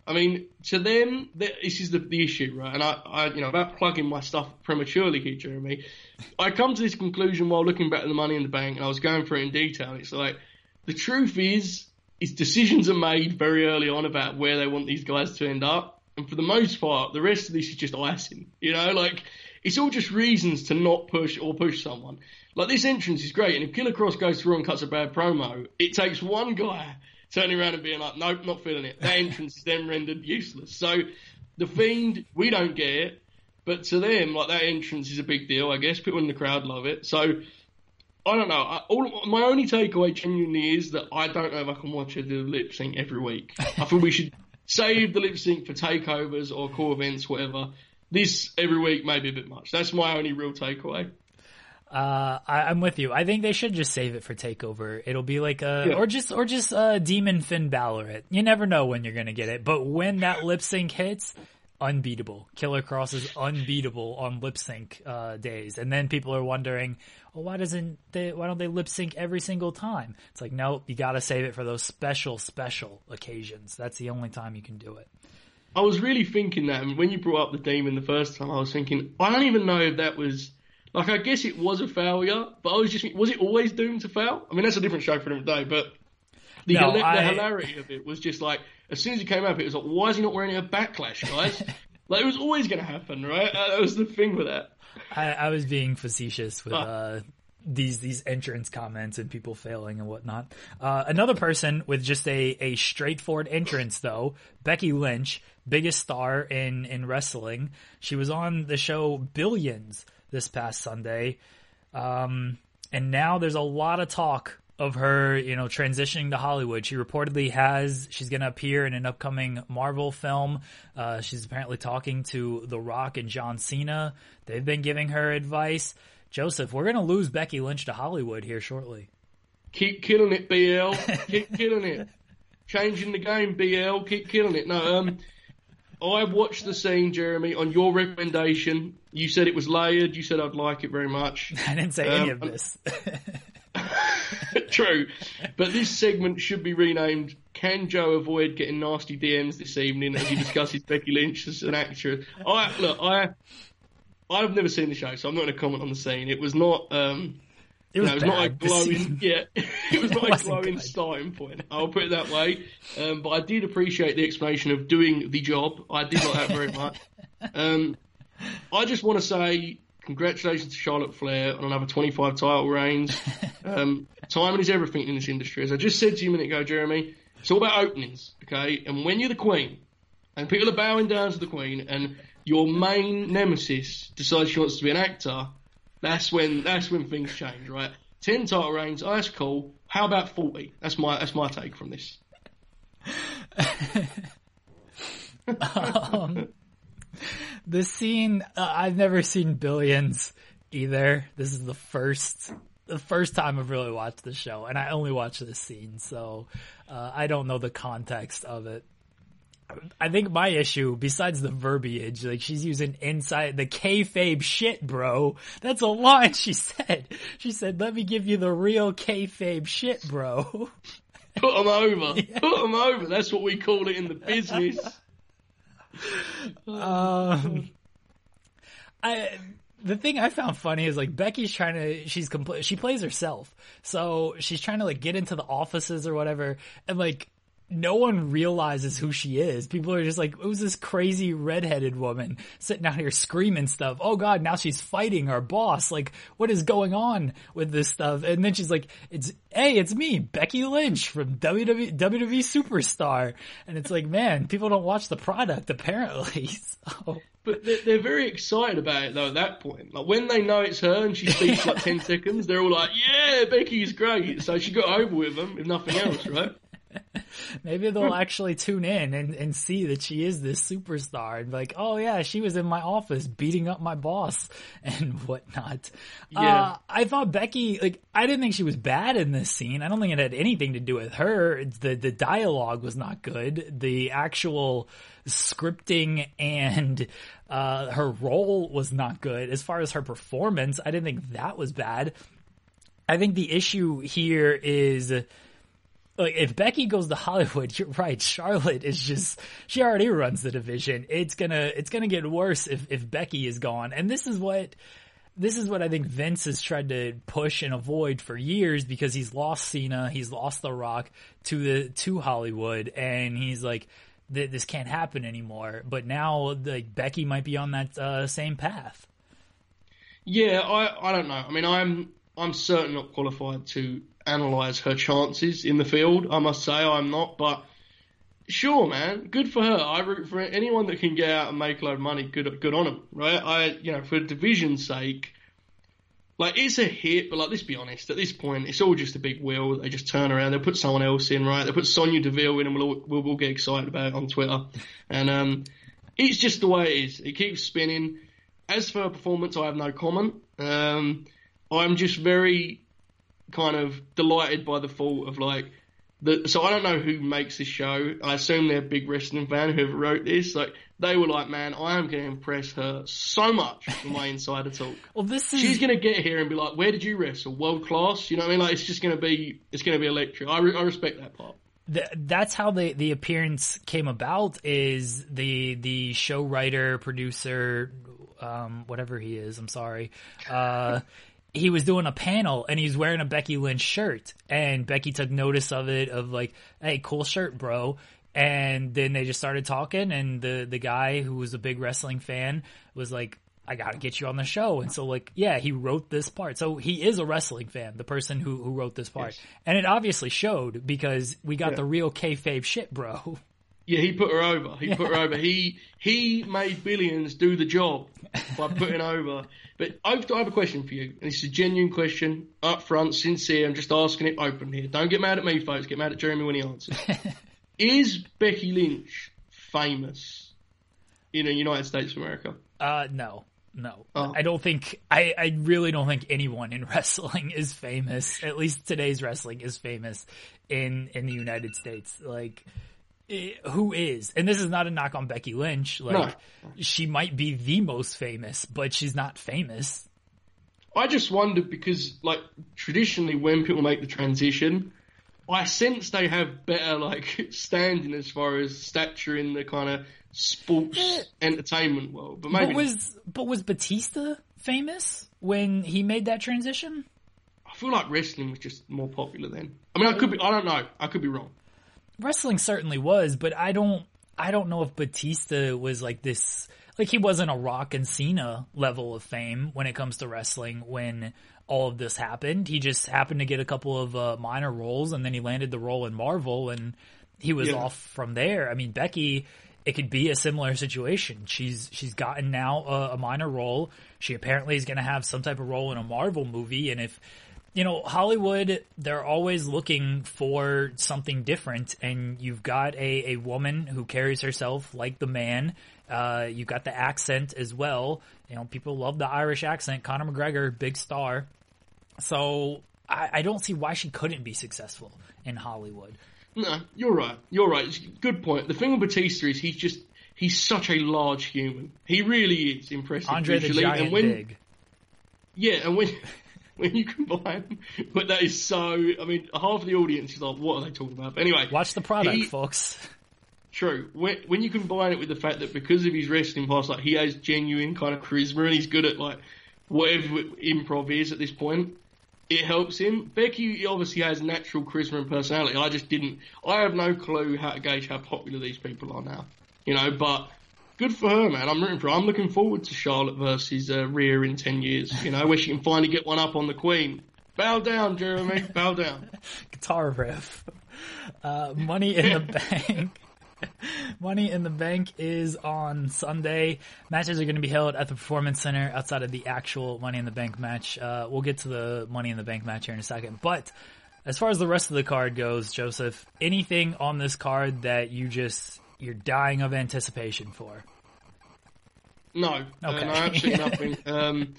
I mean, to them, this is the, the issue, right? And I, I, you know, about plugging my stuff prematurely here, Jeremy, I come to this conclusion while looking back at the Money in the Bank, and I was going through it in detail. It's like the truth is his decisions are made very early on about where they want these guys to end up. And for the most part, the rest of this is just icing. You know, like it's all just reasons to not push or push someone. Like this entrance is great, and if Killer Kross goes through and cuts a bad promo, it takes one guy turning around and being like, "Nope, not feeling it." That entrance is then rendered useless. So the Fiend, we don't get it, but to them, like that entrance is a big deal. I guess people in the crowd love it. So I don't know. I, all, my only takeaway genuinely is that I don't know if I can watch a lip sync every week. I think we should [laughs] save the lip sync for takeovers or core events, whatever. This every week may be a bit much. That's my only real takeaway. Uh, I, am with you. I think they should just save it for Takeover. It'll be like a, yeah. or just, or just uh, Demon Finn Balor. It. You never know when you're gonna get it, but when that [laughs] lip sync hits, unbeatable. Killer Kross is unbeatable on lip sync uh, days, and then people are wondering, well, why doesn't they? Why don't they lip sync every single time? It's like, nope, you got to save it for those special, special occasions. That's the only time you can do it. I was really thinking that and when you brought up the demon the first time. I was thinking, I don't even know if that was like. I guess it was a failure, but I was just was it always doomed to fail? I mean, that's a different show for another day, but. The, no, the I... hilarity of it was just like as soon as he came up, it was like, why is he not wearing a backlash, guys? [laughs] like it was always going to happen, right? Uh, that was the thing with that. I, I was being facetious with oh. uh, these these entrance comments and people failing and whatnot. Uh, another person with just a, a straightforward entrance though, Becky Lynch, biggest star in in wrestling. She was on the show Billions this past Sunday, um, and now there's a lot of talk of her, you know, transitioning to Hollywood. She reportedly has, she's going to appear in an upcoming Marvel film. Uh, she's apparently talking to The Rock and John Cena. They've been giving her advice. Joseph, we're going to lose Becky Lynch to Hollywood here shortly. Keep killing it, BL. Keep [laughs] killing it. Changing the game, BL. Keep killing it. No, um, I watched the scene, Jeremy, on your recommendation. You said it was layered. You said I'd like it very much. [laughs] I didn't say um, any of this. [laughs] [laughs] True. But this segment should be renamed Can Joe Avoid Getting Nasty DMs this evening as he discusses Becky Lynch as an actress? I look, I I've never seen the show, so I'm not going to comment on the scene. It was not um it was, no, it was not a glowing yeah, [laughs] it was [laughs] not it a glowing good. starting point. I'll put it that way. Um, but I did appreciate the explanation of doing the job. I did like that very much. Um, I just want to say congratulations to Charlotte Flair on another 25 title reigns. [laughs] Um, timing is everything in this industry. As I just said to you a minute ago, Jeremy, it's all about openings, okay? And when you're the queen, and people are bowing down to the queen, and your main nemesis decides she wants to be an actor, that's when that's when things change, right? Ten title reigns, oh, that's cool. How about forty? That's my that's my take from this. [laughs] um, the scene uh, I've never seen Billions either. This is the first the first time I've really watched the show, and I only watched this scene, so uh, I don't know the context of it. I think my issue, besides the verbiage, like she's using inside the kayfabe shit, bro. That's a line she said. She said, "Let me give you the real kayfabe shit, bro." [laughs] Put them over. Yeah. Put them over. That's what we call it in the business. [laughs] um, I the thing I found funny is like Becky's trying to she's compl- she plays herself. So she's trying to like get into the offices or whatever and like no one realizes who she is. People are just like, it was this crazy redheaded woman sitting out here screaming stuff. Oh god, now she's fighting our boss. Like, what is going on with this stuff? And then she's like, it's, hey, it's me, Becky Lynch from WWE, WWE Superstar. And it's like, man, people don't watch the product apparently. [laughs] So. But they're, they're, very excited about it though at that point. Like when they know it's her and she speaks like [laughs] 10 seconds, they're all like, yeah, Becky's great. So she got over with them, if nothing else, right? [laughs] Maybe they'll actually tune in and, and see that she is this superstar and be like, oh yeah, she was in my office beating up my boss [laughs] and whatnot. Yeah. Uh, I thought Becky, like, I didn't think she was bad in this scene. I don't think it had anything to do with her. The, the dialogue was not good. The actual scripting and, uh, her role was not good. As far as her performance, I didn't think that was bad. I think the issue here is, like if Becky goes to Hollywood, [laughs] you're right. Charlotte is just she already runs the division. It's gonna it's gonna get worse if if Becky is gone. And this is what this is what I think Vince has tried to push and avoid for years because he's lost Cena, he's lost The Rock to the to Hollywood, and he's like, this can't happen anymore. But now, like Becky might be on that uh, same path. Yeah, I I don't know. I mean, I'm I'm certainly not qualified to analyze her chances in the field. I must say I'm not, but sure, man, good for her. I root for anyone that can get out and make a load of money. Good, good on them, right? I, you know, for division's sake, like it's a hit, but like let's be honest, at this point, it's all just a big wheel. They just turn around, they put someone else in, right? They put Sonya Deville in, and we'll we'll, we'll get excited about it on Twitter, [laughs] and um, it's just the way it is. It keeps spinning. As for her performance, I have no comment. Um, I'm just very kind of delighted by the thought of like the, so I don't know who makes this show. I assume they're a big wrestling fan whoever wrote this. Like they were like, man, I am going to impress her so much with my insider talk. [laughs] well, this is she's going to get here and be like, where did you wrestle? World class. You know what I mean? Like it's just going to be it's going to be electric. I, re- I respect that part. that's how the the appearance came about. Is the the show writer producer, um, whatever he is. I'm sorry. Uh, [laughs] he was doing a panel and he was wearing a Becky Lynch shirt and Becky took notice of it of like, hey, cool shirt, bro. And then they just started talking and the the guy who was a big wrestling fan was like, I gotta get you on the show. And so like, yeah, he wrote this part. So he is a wrestling fan, the person who, who wrote this part. Yes. And it obviously showed because we got yeah. the real kayfabe shit, bro. [laughs] Yeah, he put her over. He put her over. He he made billions do the job by putting over. But I've, I have a question for you, and it's a genuine question, up front, sincere. I'm just asking it open here. Don't get mad at me, folks. Get mad at Jeremy when he answers. [laughs] Is Becky Lynch famous in the United States of America? Uh, no. No, oh. I don't think. I, I really don't think anyone in [laughs] wrestling is famous. At least today's wrestling is famous in in the United States. Like, who is, and this is not a knock on Becky Lynch. Like no. she might be the most famous, but she's not famous. I just wondered because, like, traditionally when people make the transition, I sense they have better like [laughs] standing as far as stature in the kind of sports yeah. entertainment world. But maybe but was but was Batista famous when he made that transition? I feel like wrestling was just more popular then. I mean, I could be. I don't know. I could be wrong wrestling certainly was, but I don't I don't know if Batista was like this like he wasn't a Rock and Cena level of fame when it comes to wrestling when all of this happened. He just happened to get a couple of uh, minor roles and then he landed the role in Marvel and he was yeah. off from there. I mean, Becky it could be a similar situation. She's she's gotten now a, a minor role. She apparently is going to have some type of role in a Marvel movie, and if you know Hollywood, they're always looking for something different, and you've got a, a woman who carries herself like the man. Uh, you've got the accent as well. You know, people love the Irish accent. Conor McGregor, big star. So I, I don't see why she couldn't be successful in Hollywood. No, you're right. You're right. It's a good point. The thing with Batista is he's just he's such a large human. He really is impressive. Andre the. Giant and when, big. Yeah, and when when you combine, them. but that is so. I mean, half of the audience is like, "What are they talking about?" But anyway, Watch the product, he- folks. True. When, when you combine it with the fact that because of his wrestling past, like he has genuine kind of charisma and he's good at like whatever improv is at this point, it helps him. Becky obviously has natural charisma and personality. I just didn't. I have no clue how to gauge how popular these people are now. You know, but good for her, man. I'm rooting for her. I'm looking forward to Charlotte versus uh, Rhea in ten years. You know, where she can finally get one up on the Queen. Bow down, Jeremy. Bow down. [laughs] Guitar riff. Uh, Money in the [laughs] Bank. [laughs] Money in the Bank is on Sunday. Matches are going to be held at the Performance Center outside of the actual Money in the Bank match. Uh, we'll get to the Money in the Bank match here in a second. But as far as the rest of the card goes, Joseph, anything on this card that you just you're dying of anticipation for? No, uh, Okay. no, absolutely [laughs] nothing. Um,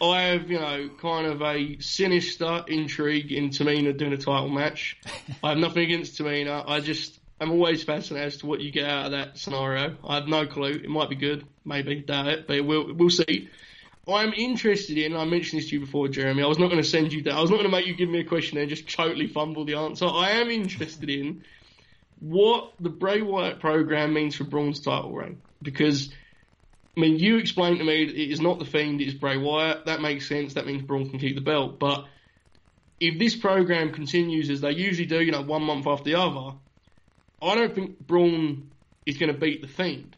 I have, you know, kind of a sinister intrigue in Tamina doing a title match. [laughs] I have nothing against Tamina. I just, I'm always fascinated as to what you get out of that scenario. I have no clue. It might be good, maybe, doubt it, but we'll, we'll see. I'm interested in, I mentioned this to you before, Jeremy, I was not going to send you that. I was not going to make you give me a question and just totally fumble the answer. I am interested in what the Bray Wyatt program means for Braun's title reign. Because I mean, you explained to me that it is not the Fiend, it is Bray Wyatt. That makes sense. That means Braun can keep the belt. But if this program continues as they usually do, you know, one month after the other, I don't think Braun is going to beat the Fiend.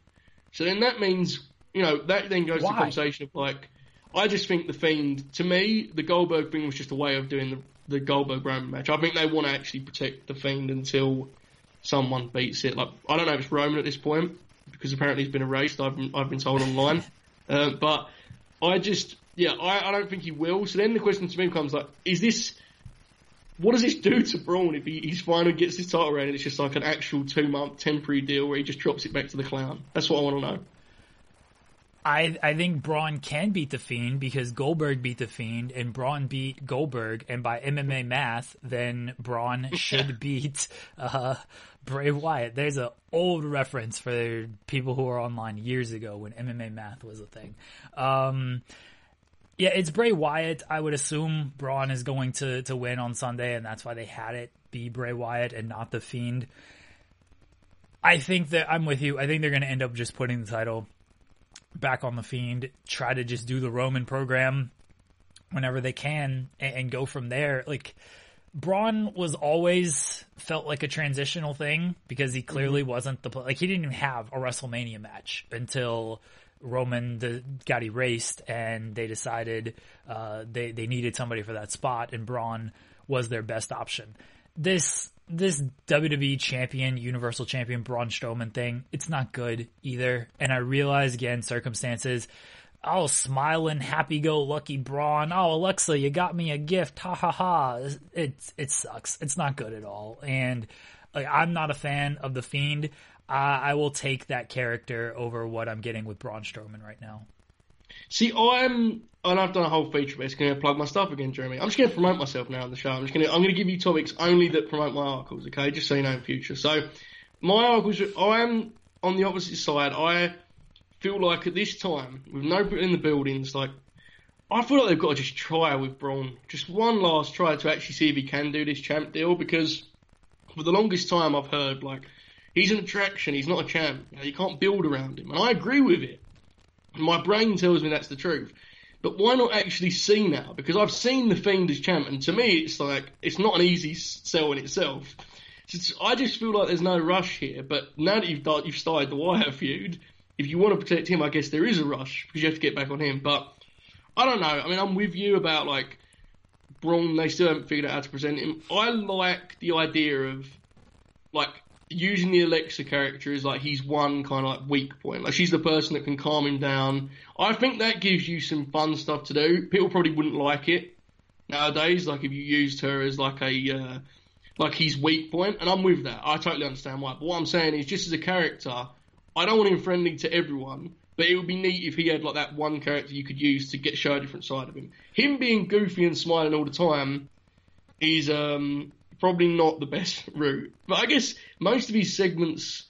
So then that means, you know, that then goes to the conversation of like, I just think the Fiend, to me, the Goldberg thing was just a way of doing the, the Goldberg Roman match. I think they want to actually protect the Fiend until someone beats it. Like, I don't know if it's Roman at this point because apparently he's been erased. I've been, I've been told online, [laughs] uh, but I just yeah I, I don't think he will. So then the question to me becomes like, is this what does this do to Braun if he, he's finally gets his title reign and it's just like an actual two month temporary deal where he just drops it back to the clown? That's what I want to know. I I think Braun can beat the Fiend because Goldberg beat the Fiend and Braun beat Goldberg, and by MMA math, then Braun [laughs] should beat uh, Bray Wyatt. There's an old reference for people who are online years ago when MMA math was a thing. Um, yeah, it's Bray Wyatt. I would assume Braun is going to to win on Sunday, and that's why they had it be Bray Wyatt and not the Fiend. I think that I'm with you. I think they're going to end up just putting the title back on the Fiend, try to just do the Roman program whenever they can, and, and go from there. Like Braun was always felt like a transitional thing because he clearly wasn't the like he didn't even have a WrestleMania match until Roman the, got erased, and they decided uh, they they needed somebody for that spot, and Braun was their best option. This this WWE champion, Universal champion Braun Strowman thing, it's not good either. And I realize again circumstances. Oh, smiling, happy-go-lucky Braun. Oh, Alexa, you got me a gift. Ha ha ha. It it sucks. It's not good at all. And like, I'm not a fan of the Fiend. Uh, I will take that character over what I'm getting with Braun Strowman right now. See, I'm, and I've done a whole feature, but it's going to plug my stuff again, Jeremy. I'm just going to promote myself now on the show. I'm just going to, I'm going to give you topics only that promote my articles, okay? Just so you know in future. So, my articles, I am on the opposite side. I feel like at this time, with no in the buildings, like, I feel like they've got to just try with Braun. Just one last try to actually see if he can do this champ deal, because for the longest time I've heard, like, he's an attraction, he's not a champ. You, know, you can't build around him. And I agree with it. My brain tells me that's the truth. But why not actually see now? Because I've seen the Fiend as champ, and to me, it's like it's not an easy sell in itself. It's- I just feel like there's no rush here. But now that you've you've started the Wyatt [laughs] feud, if you want to protect him, I guess there is a rush because you have to get back on him. But I don't know. I mean, I'm with you about like Braun. They still haven't figured out how to present him. I like the idea of like using the Alexa character is like he's one kind of like weak point. Like she's the person that can calm him down. I think that gives you some fun stuff to do. People probably wouldn't like it nowadays. Like if you used her as like a uh, like his weak point, and I'm with that. I totally understand why. But what I'm saying is, just as a character, I don't want him friendly to everyone. But it would be neat if he had like that one character you could use to get show a different side of him. Him being goofy and smiling all the time is um, probably not the best [laughs] route. But I guess most of his segments,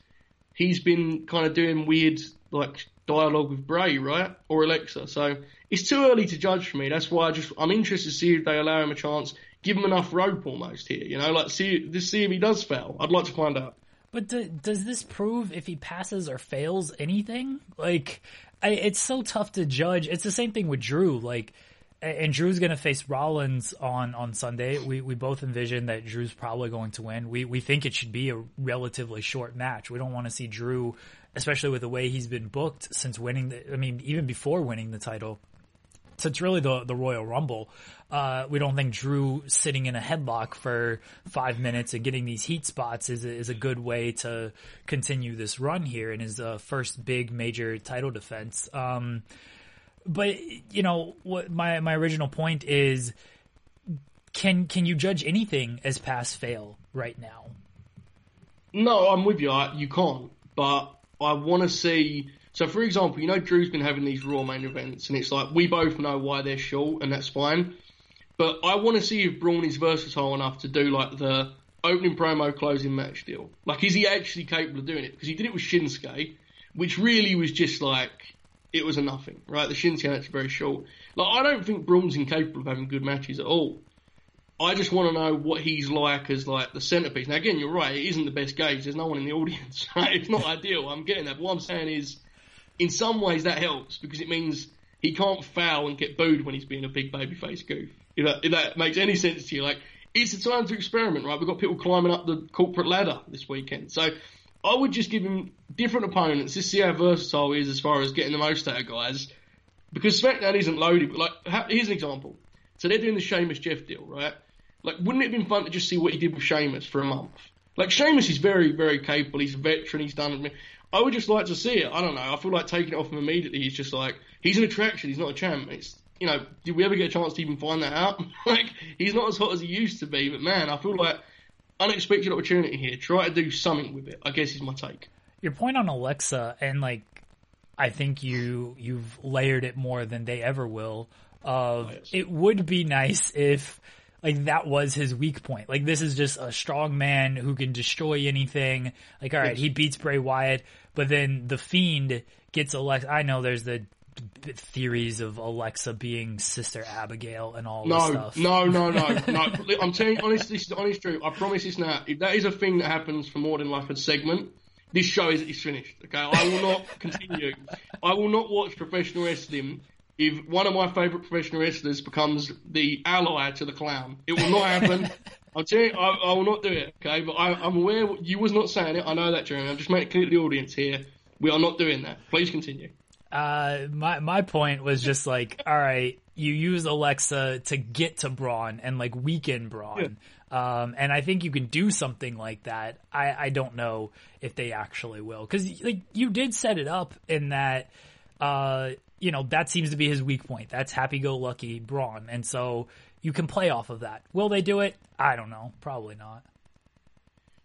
he's been kind of doing weird like dialogue with Bray, right, or Alexa. So it's too early to judge for me. That's why I just I'm interested to see if they allow him a chance, give him enough rope almost here. You know, like see this see if he does fail. I'd like to find out. But do, does this prove if he passes or fails anything? Like, I, it's so tough to judge. It's the same thing with Drew. Like, and Drew's going to face Rollins on, on Sunday. We we both envision that Drew's probably going to win. We we think it should be a relatively short match. We don't want to see Drew, especially with the way he's been booked since winning. The, I mean, even before winning the title, so it's really the the Royal Rumble. Uh, we don't think Drew sitting in a headlock for five minutes and getting these heat spots is is a good way to continue this run here in his uh, first big major title defense. Um, but you know what my my original point is can can you judge anything as pass fail right now? No, I'm with you. You can't. But I want to see so, for example, you know Drew's been having these Raw main events, and it's like we both know why they're short, and that's fine. But I want to see if Braun is versatile enough to do like the opening promo, closing match deal. Like, is he actually capable of doing it? Because he did it with Shinsuke, which really was just like it was a nothing, right? The Shinsuke match is very short. Like, I don't think Braun's incapable of having good matches at all. I just want to know what he's like as like the centerpiece. Now, again, you're right; it isn't the best gauge. There's no one in the [laughs] audience, right? It's not ideal. I'm getting that. But what I'm saying is in some ways that helps because it means he can't foul and get booed when he's being a big babyface goof. If that, if that makes any sense to you, like it's a time to experiment, right? We've got people climbing up the corporate ladder this weekend, so I would just give him different opponents. Just see how versatile he is as far as getting the most out of guys. Because SmackDown isn't loaded. But like, here's an example. So they're doing the Sheamus Jeff deal, right? Like, wouldn't it have been fun to just see what he did with Sheamus for a month? Like Sheamus is very, very capable. He's a veteran. He's done. I would just like to see it. I don't know. I feel like taking it off him immediately He's just like he's an attraction. He's not a champ. It's you know, did we ever get a chance to even find that out? [laughs] like he's not as hot as he used to be. But man, I feel like unexpected opportunity here. Try to do something with it. I guess is my take. Your point on Alexa and like, I think you you've layered it more than they ever will. Of oh, yes. it would be nice if like that was his weak point. Like this is just a strong man who can destroy anything. Like all right, he beats Bray Wyatt, but then the Fiend gets Alexa. I know there's the theories of Alexa being Sister Abigail and all no, this stuff. No, no, no, [laughs] no. I'm telling you, honestly, this is honest truth. I promise this now. If that is a thing that happens for more than like a segment, this show is, is finished. Okay, I will not continue. I will not watch professional wrestling if one of my favourite professional wrestlers becomes the ally to the clown. It will not happen. [laughs] I'll tell you, I, I, will not do it, okay? But I, am aware you was not saying it. I know that, Jeremy. I'm just making it clear to the audience here. We are not doing that. Please continue. Uh, my my point was just like, [laughs] all right, you use Alexa to get to Braun and like weaken Braun. Yeah. Um, and I think you can do something like that. I, I don't know if they actually will because like you did set it up in that uh, you know, that seems to be his weak point. That's happy go lucky Braun. And so you can play off of that. Will they do it? I don't know. Probably not.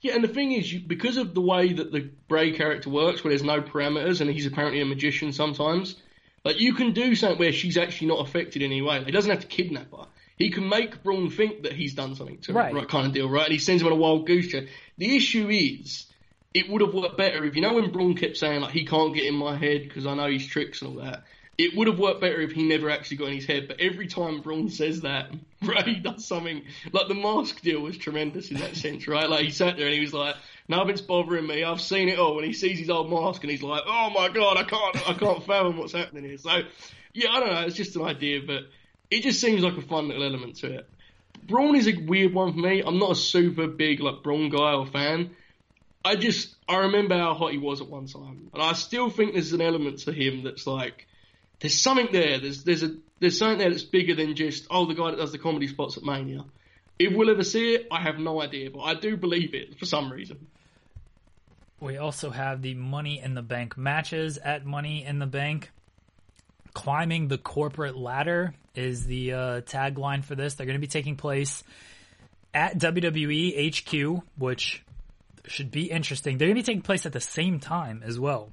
Yeah, and the thing is, you, because of the way that the Bray character works, where there's no parameters, and he's apparently a magician sometimes, like you can do something where she's actually not affected in any way. He doesn't have to kidnap her. He can make Braun think that he's done something to her, right. right kind of deal, right? And he sends him on a wild goose chase. The issue is, it would have worked better if you know when Braun kept saying like he can't get in my head because I know his tricks and all that. It would have worked better if he never actually got in his head. But every time Braun says that, [laughs] Bray does something like the mask deal was tremendous in that sense, right? Like he sat there and he was like, "Nothing's bothering me. I've seen it all." And he sees his old mask and he's like, "Oh my god, I can't, I can't fathom what's happening here." So, yeah, I don't know. It's just an idea, but it just seems like a fun little element to it. Braun is a weird one for me. I'm not a super big like Braun guy or fan. I just I remember how hot he was at one time, and I still think there's an element to him that's like there's something there. There's there's a there's something there that's bigger than just oh the guy that does the comedy spots at Mania. If we'll ever see it, I have no idea, but I do believe it for some reason. We also have the Money in the Bank matches at Money in the Bank. Climbing the corporate ladder is the uh, tagline for this. They're going to be taking place at WWE HQ, which should be interesting. They're going to be taking place at the same time as well.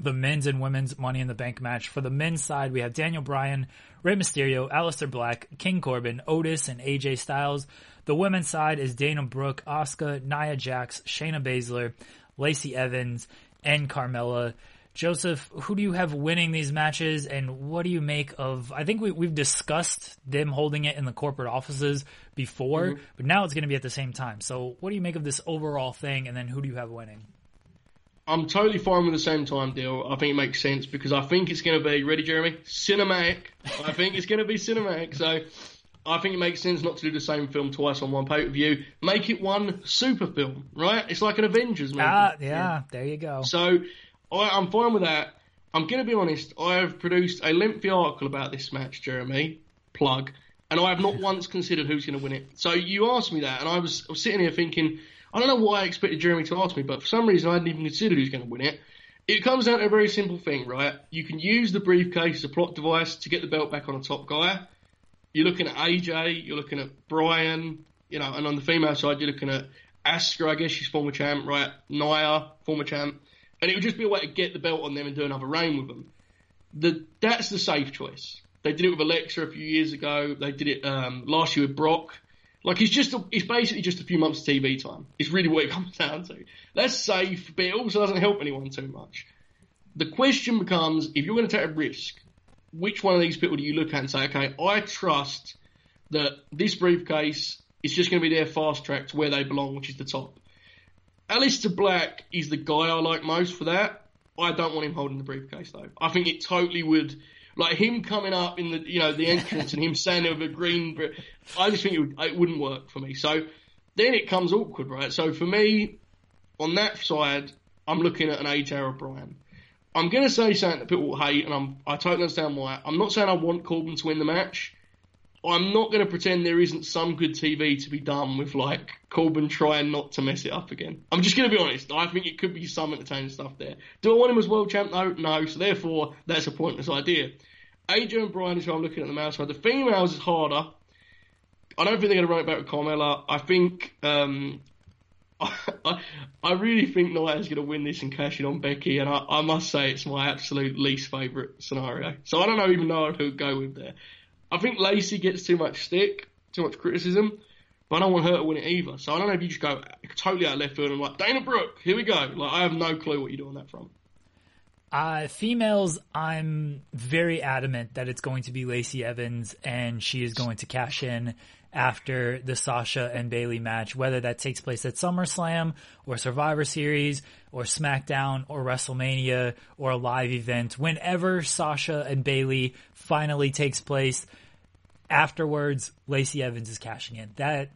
The men's and women's Money in the Bank match. For the men's side, we have Daniel Bryan, Rey Mysterio, Aleister Black, King Corbin, Otis, and AJ Styles. The women's side is Dana Brooke, Asuka, Nia Jax, Shayna Baszler, Lacey Evans, and Carmella. Joseph, who do you have winning these matches, and what do you make of? I think we, we've discussed them holding it in the corporate offices before, mm-hmm. but now it's going to be at the same time. So, what do you make of this overall thing, and then who do you have winning? I'm totally fine with the same time deal. I think it makes sense because I think it's going to be ready, Jeremy. Cinematic. I think it's going to be cinematic. So I think it makes sense not to do the same film twice on one pay per view. Make it one super film, right? It's like an Avengers movie. Ah, yeah, yeah. there you go. So I, am fine with that. I'm going to be honest. I have produced a lengthy article about this match, Jeremy. Plug. And I have not [laughs] once considered who's going to win it. So you asked me that, and I was, I was sitting here thinking, I don't know why I expected Jeremy to ask me, but for some reason I hadn't even considered who's going to win it. It comes down to a very simple thing, right? You can use the briefcase as a plot device to get the belt back on a top guy. You're looking at AJ, you're looking at Bryan, you know, and on the female side, you're looking at Asuka, I guess she's former champ, right? Nia, former champ. And it would just be a way to get the belt on them and do another reign with them. The, that's the safe choice. They did it with Alexa a few years ago. They did it um, last year with Brock. Like it's just a, it's basically just a few months of TV time. It's really what it [laughs] comes down to. That's safe, but it also doesn't help anyone too much. The question becomes if you're going to take a risk, which one of these people do you look at and say, okay, I trust that this briefcase is just going to be their fast track to where they belong, which is the top. Aleister Black is the guy I like most for that. I don't want him holding the briefcase though. I think it totally would like him coming up in the you know the entrance and him standing with a green. I just think it, would, it wouldn't work for me. So then it comes awkward, right? So for me, on that side, I'm looking at an AJ O'Brien. I'm going to say something that people will hate, and I'm, I totally understand why. I'm not saying I want Corbin to win the match. I'm not going to pretend there isn't some good TV to be done with like Corbin trying not to mess it up again. I'm just going to be honest. I think it could be some entertaining stuff there. Do I want him as world champ? No, no. So therefore, that's a pointless idea. AJ and Bryan is who I'm looking at the male side. The females is harder. I don't think they're going to run it back with Carmella. I think um, [laughs] I, I really think Nia is going to win this and cash in on Becky, and I, I must say it's my absolute least favourite scenario. So I don't know, even know who to go with there. I think Lacey gets too much stick, too much criticism, but I don't want her to win it either. So I don't know if you just go totally out left field and like Dana Brooke, here we go. Like I have no clue what you do on that front. Uh, females, I'm very adamant that it's going to be Lacey Evans, and she is going to cash in after the Sasha and Bayley match, whether that takes place at SummerSlam or Survivor Series or SmackDown or WrestleMania or a live event. Whenever Sasha and Bayley finally takes place, afterwards, Lacey Evans is cashing in. That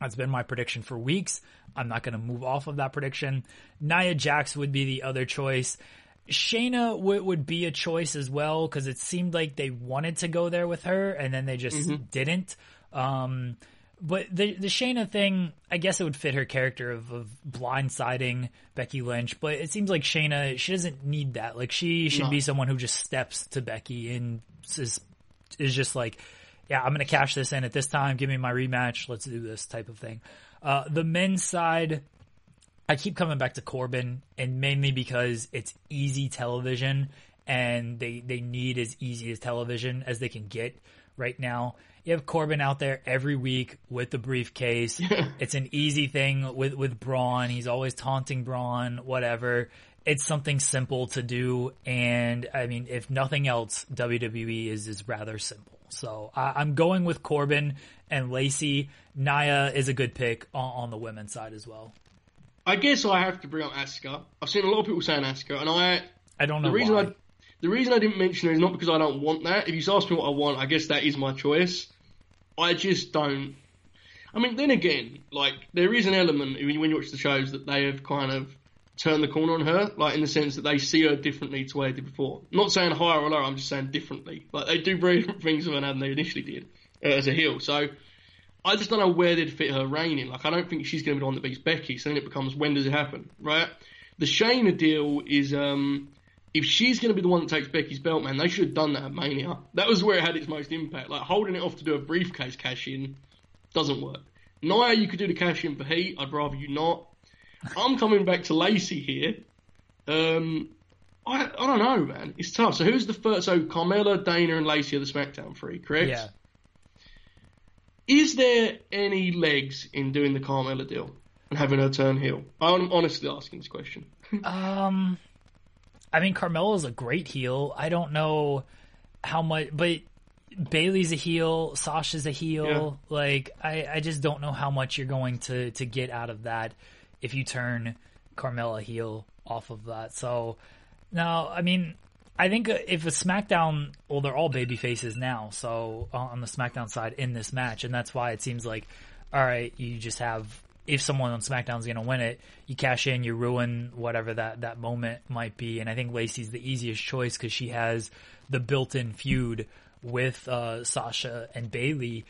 has been my prediction for weeks. I'm not going to move off of that prediction. Nia Jax would be the other choice. Shayna w- would be a choice as well because it seemed like they wanted to go there with her and then they just mm-hmm. didn't. Um, but the the Shayna thing, I guess it would fit her character of, of blindsiding Becky Lynch. But it seems like Shayna, she doesn't need that. Like she should no. be someone who just steps to Becky and is is just like, yeah, I'm gonna cash this in at this time. Give me my rematch. Let's do this type of thing. Uh, the men's side, I keep coming back to Corbin, and mainly because it's easy television, and they they need as easy as television as they can get right now you have Corbin out there every week with the briefcase. [laughs] it's an easy thing with with Braun. He's always taunting Braun, whatever. It's something simple to do, and I mean, if nothing else, WWE is is rather simple. So I, am going with Corbin and Lacey. Nia is a good pick on, on, the women's side as well. I guess I have to bring up Asuka. I've seen a lot of people saying Asuka, and I I don't know the reason why. I the reason I didn't mention her is not because I don't want that. If you ask me what I want, I guess that is my choice. I just don't. I mean, then again, like there is an element when you watch the shows that they have kind of turned the corner on her, like in the sense that they see her differently to where they did before. not saying higher or lower, I'm just saying differently. Like they do very different things than they initially did uh, as a heel. So I just don't know where they'd fit her reign in. Like, I don't think she's going to be the one that beats Becky. So then it becomes when does it happen, right? The Shayna deal is um, if she's going to be the one that takes Becky's belt, man, they should have done that at Mania. That was where it had its most impact. Like holding it off to do a briefcase cash in doesn't work. Nia, you could do the cash in for Heat. I'd rather you not. I'm coming back to Lacey here. Um, I I don't know, man. It's tough. So who's the first? So Carmella, Dana, and Lacey are the SmackDown three, correct? Yeah. Is there any legs in doing the Carmella deal and having her turn heel? I'm honestly asking this question. [laughs] Um, I mean, Carmella's a great heel. I don't know how much, but Bayley's a heel, Sasha's a heel. Like, I, I just don't know how much you're going to to get out of that if you turn Carmella heel off of that. So, now, I mean, I think if a SmackDown, well, they're all baby faces now. So on the SmackDown side in this match, and that's why it seems like, all right, you just have if someone on SmackDown is going to win it, you cash in, you ruin whatever that that moment might be. And I think Lacey's the easiest choice because she has the built-in feud with uh, Sasha and Bayley.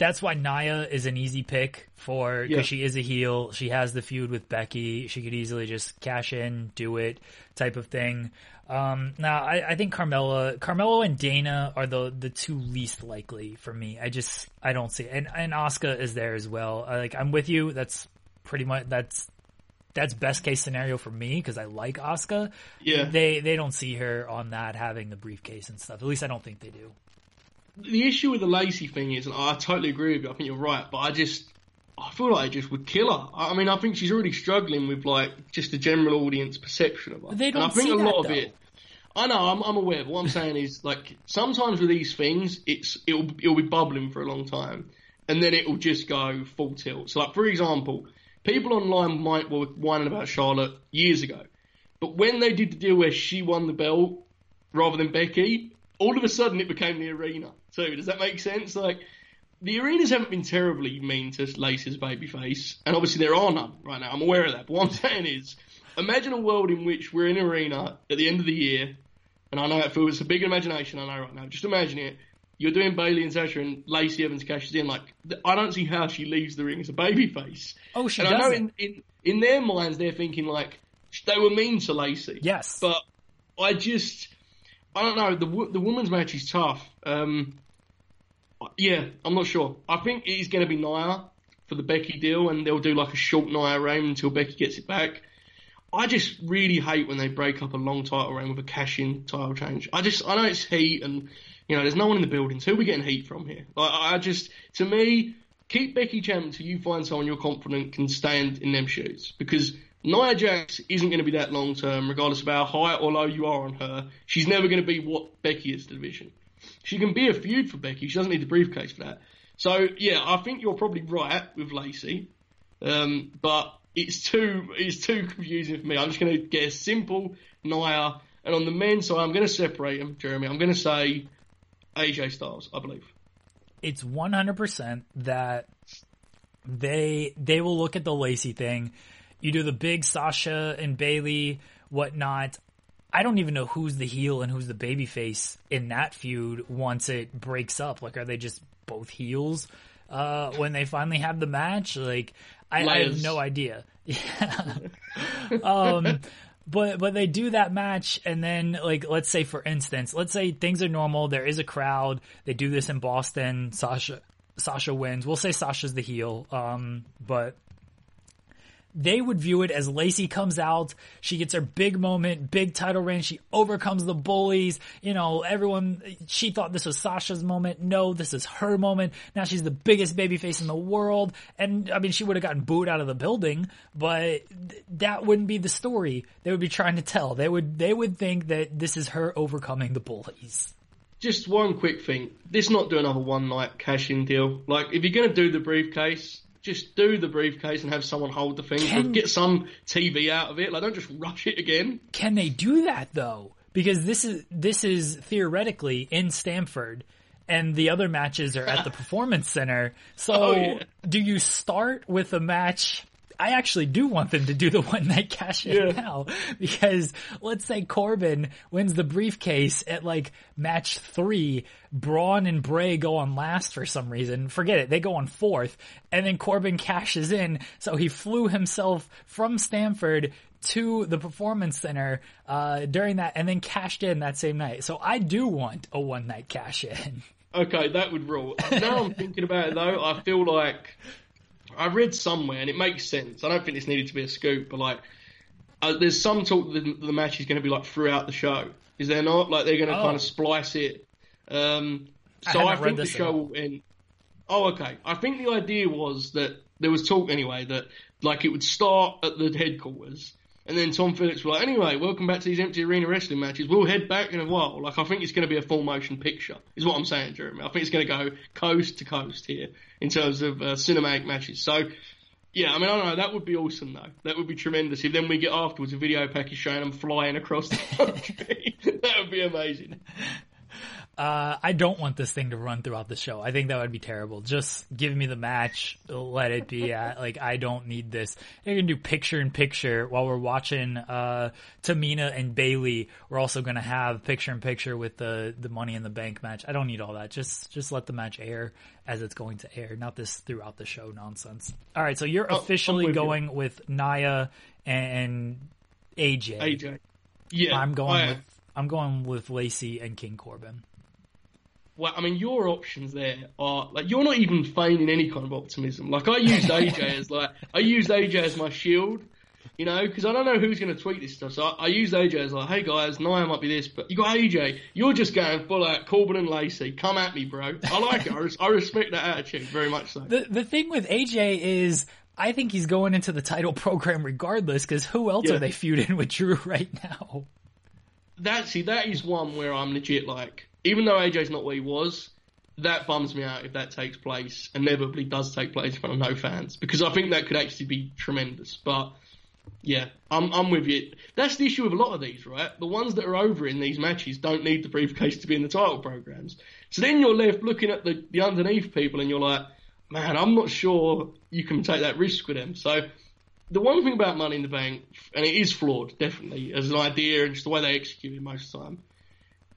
That's why Nia is an easy pick for because Yeah. she is a heel. She has the feud with Becky. She could easily just cash in, do it, type of thing. Um, now, I, I think Carmella, Carmelo and Dana are the the two least likely for me. I just I don't see it. and and Asuka is there as well. I, like I'm with you. That's pretty much that's that's best case scenario for me because I like Asuka. Yeah. They they don't see her on that having the briefcase and stuff. At least I don't think they do. The issue with the Lacey thing is, and I totally agree with you. I think you're right, but I just I feel like it just would kill her. I mean, I think she's already struggling with like just the general audience perception of her. They don't I think see a that, lot of though. it. I know, I'm, I'm aware, but what I'm saying is, like, sometimes with these things, it's it'll it'll be bubbling for a long time, and then it'll just go full tilt. So, like, for example, people online might were whining about Charlotte years ago, but when they did the deal where she won the belt rather than Becky, all of a sudden it became the arena too. Does that make sense? Like, the arenas haven't been terribly mean to Lacey's babyface, and obviously there are none right now. I'm aware of that. But what I'm [laughs] saying is, imagine a world in which we're in an arena at the end of the year, and I know it feels a big imagination. I know right now. Just imagine it. You're doing Bayley and Sasha, and Lacey Evans cashes in. Like, I don't see how she leaves the ring as a babyface. Oh, she and I know in, in in their minds they're thinking like they were mean to Lacey. Yes. But I just, I don't know. The the women's match is tough. Um, yeah, I'm not sure. I think it is going to be Nia for the Becky deal, and they'll do like a short Nia reign until Becky gets it back. I just really hate when they break up a long title reign with a cash-in title change. I just, I know it's heat, and you know, there's no one in the building. Who are we getting heat from here? Like, I I just, to me, keep Becky champ until you find someone you're confident can stand in them shoes. Because Nia Jax isn't going to be that long term, regardless of how high or low you are on her. She's never going to be what Becky is to the division. She can be a feud for Becky. She doesn't need the briefcase for that. So yeah, I think you're probably right with Lacey, um, but it's too it's too confusing for me. I'm just going to get a simple Nia, and on the men's side, I'm going to separate them, Jeremy. I'm going to say AJ Styles, I believe. it's 100% that they they will look at the Lacey thing. You do the big Sasha and Bayley whatnot. I don't even know who's the heel and who's the babyface in that feud once it breaks up. Like, are they just both heels uh, when they finally have the match? Like, I, I have no idea. Yeah. [laughs] um, but but they do that match and then like let's say for instance let's say things are normal there is a crowd they do this in boston sasha sasha wins we'll say sasha's the heel um but they would view it as Lacey comes out, she gets her big moment, big title reign, she overcomes the bullies. You know, everyone, she thought this was Sasha's moment. No, this is her moment. Now she's the biggest babyface in the world. And I mean, she would have gotten booed out of the building, but th- that wouldn't be the story they would be trying to tell. They would, they would think that this is her overcoming the bullies. Just one quick thing. Let's not do another one night cash in deal. Like, if you're going to do the briefcase, just do the briefcase and have someone hold the thing. Can- Get some TV out of it. Like, don't just rush it again. Can they do that though? Because this is this is theoretically in Stamford, and the other matches are at the [laughs] Performance Center. So, Oh, yeah. do you start with a match I actually do want them to do the one night cash in Yeah. now because let's say Corbin wins the briefcase at like match three, Braun and Bray go on last for some reason. Forget it. They go on fourth and then Corbin cashes in. So he flew himself from Stamford to the performance center, uh, during that and then cashed in that same night. So I do want a one night cash in. Okay, that would rule. Now I'm [laughs] thinking about it though, I feel like I read somewhere and it makes sense. I don't think this needed to be a scoop, but like uh, there's some talk that the, match is going to be like throughout the show. Is there not? Like they're going to Oh. kind of splice it. Um, so I, haven't think the show will end. Oh, okay. I think the idea was that there was talk anyway that like it would start at the headquarters. And then Tom Phillips was like, anyway, welcome back to these empty arena wrestling matches. We'll head back in a while. Like, I think it's going to be a full motion picture, is what I'm saying, Jeremy. I think it's going to go coast to coast here in terms of uh, cinematic matches. So, yeah, I mean, I don't know. That would be awesome, though. That would be tremendous. If then we get afterwards a video package showing them flying across the country, [laughs] that would be amazing. Uh, I don't want this thing to run throughout the show. I think that would be terrible. Just give me the match, let it be at, [laughs] like, I don't need this. They're gonna do picture in picture while we're watching, uh, Tamina and Bayley. We're also gonna have picture in picture with the, the money in the bank match. I don't need all that. Just, just let the match air as it's going to air, not this throughout the show nonsense. Alright, so you're Oh, officially with you. going with Nia and AJ. AJ. Yeah. I'm I going am. with, I'm going with Lacey and King Corbin. Well, I mean, your options there are like you're not even feigning any kind of optimism. Like I used [laughs] AJ as like I used AJ as my shield, you know, because I don't know who's going to tweet this stuff. So I, I used AJ as like, hey guys, Nia might be this, but you got AJ. You're just going full out Corbin and Lacey. Come at me, bro. I like it. I, res- I respect that attitude very much. So The the thing with AJ is I think he's going into the title [laughs] program regardless because who else Yeah. are they feuding with Drew [laughs] right now? that see that is one where I'm legit like, even though AJ's not what he was. That bums me out if that takes place, inevitably does take place in front of no fans, because I think that could actually be tremendous. But Yeah, I'm I'm with you. That's the issue with a lot of these, right? The ones that are over in these matches don't need the briefcase to be in the title programs. So then you're left looking at the, the underneath people and you're like, man, I'm not sure you can take that risk with them. So the one thing about Money in the Bank, and it is flawed, definitely, as an idea and just the way they execute it most of the time,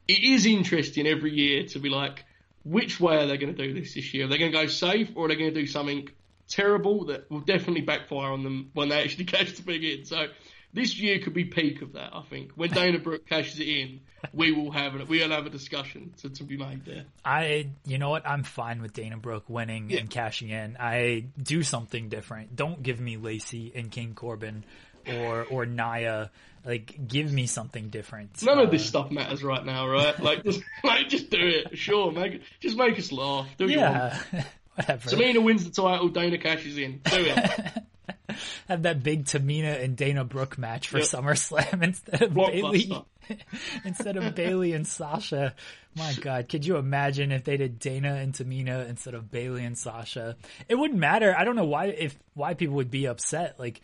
it is interesting every year to be like, which way are they going to do this this year? Are they going to go safe or are they going to do something terrible that will definitely backfire on them when they [laughs] actually cash the big in? So this year could be peak of that, I think. When [laughs] Dana Brooke cashes it in, we will have it. We'll have a discussion to, to be made there. I, you know what? I'm fine with Dana Brooke winning Yeah. and cashing in. I do something different. Don't give me Lacey and King Corbin or or Nia. Like, give me something different. None Uh, of this stuff matters right now, right? Like, just, [laughs] like, just do it. Sure, make just make us laugh. Do what you want. Yeah, [laughs] whatever. Tamina wins the title. Dana cashes in. Do it. [laughs] Have that big Tamina and Dana Brooke match for Yep. SummerSlam instead of Bayley. Instead of Bayley and Sasha. My God, could you imagine if they did Dana and Tamina instead of Bayley and Sasha? It wouldn't matter. I don't know why if why people would be upset. Like,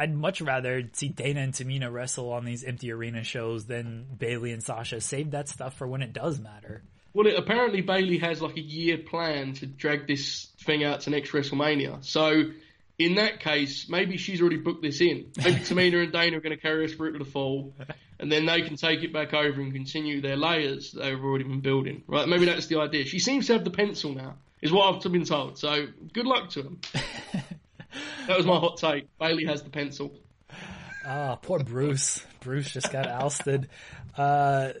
I'd much rather see Dana and Tamina wrestle on these empty arena shows than Bayley and Sasha. Save that stuff for when it does matter. Well, it, apparently Bayley has like a year plan to drag this thing out to next WrestleMania. So in that case, maybe she's already booked this in. Maybe [laughs] Tamina and Dana are going to carry us through to the fall, and then they can take it back over and continue their layers that they've already been building. Right? Maybe that's the idea. She seems to have the pencil now, is what I've been told. So good luck to them. [laughs] that was my hot take. Bayley has the pencil. Ah, poor Bruce. Bruce just got ousted. Uh,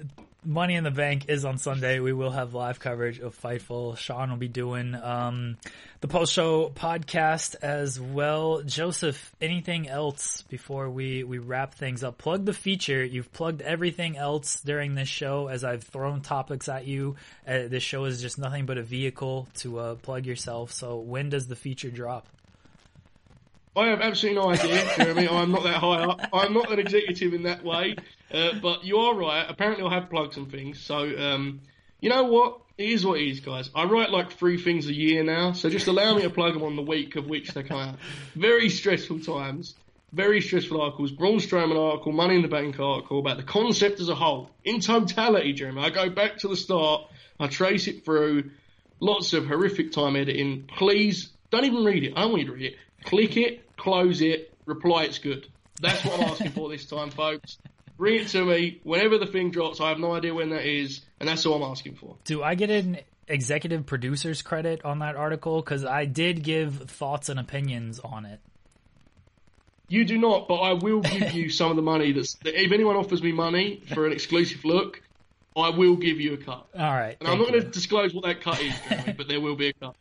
Money in the Bank is on Sunday. We will have live coverage of Fightful. Sean will be doing um, the post show podcast as well. Joseph, anything else before we, we wrap things up? Plug the feature. You've plugged everything else during this show as I've thrown topics at you. Uh, this show is just nothing but a vehicle to uh, plug yourself. So when does the feature drop? I have absolutely no idea, Jeremy. I'm not that high up. I'm not an executive in that way. Uh, but you are right. Apparently, I have plugs and things. So, um, you know what? It is what it is, guys. I write like three things a year now. So just allow me to plug them on the week of which they come out. Very stressful times. Very stressful articles. Braun Strowman article, Money in the Bank article about the concept as a whole. In totality, Jeremy, I go back to the start. I trace it through. Lots of horrific time editing. Please Don't even read it. I don't want you to read it. Click it, close it, reply it's good. That's what I'm asking for this time, folks. Bring it to me whenever the thing drops. I have no idea when that is, and that's all I'm asking for. Do I get an executive producer's credit on that article? Because I did give thoughts and opinions on it. You do not, but I will give you some of the money. That's if anyone offers me money for an exclusive look, I will give you a cut. All right, and I'm not going to disclose what that cut is, [laughs] but there will be a cut.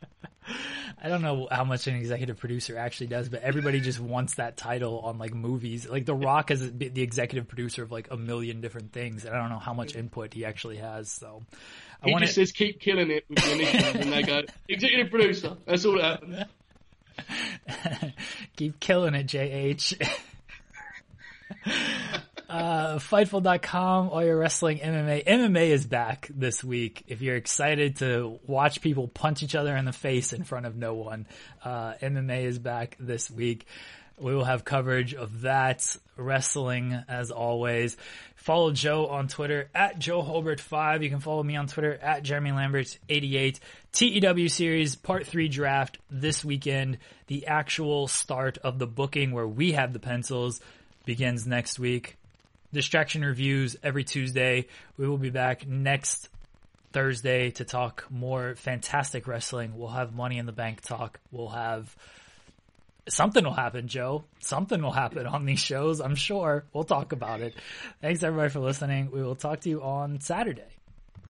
I don't know how much an executive producer actually does, but everybody just wants that title on like movies. Like The Rock is the executive producer of like a million different things, and I don't know how much input he actually has. So I he just says keep killing it with the initials, and they go executive producer. That's all that happens. [laughs] keep killing it, JH. [laughs] uh, Fightful.com, all your wrestling MMA. MMA is back this week. If you're excited to watch people punch each other in the face in front of no one, uh, MMA is back this week. We will have coverage of that wrestling as always. Follow Joe on Twitter at Joe Holbert5. You can follow me on Twitter at Jeremy Lambert88. TEW series part three draft this weekend. The actual start of the booking where we have the pencils begins next week. Distraction reviews every Tuesday. We will be back next Thursday to talk more fantastic wrestling. We'll have money in the bank talk. We'll have something will happen, Joe. Something will happen on these shows. I'm sure we'll talk about it. Thanks everybody for listening. We will talk to you on Saturday.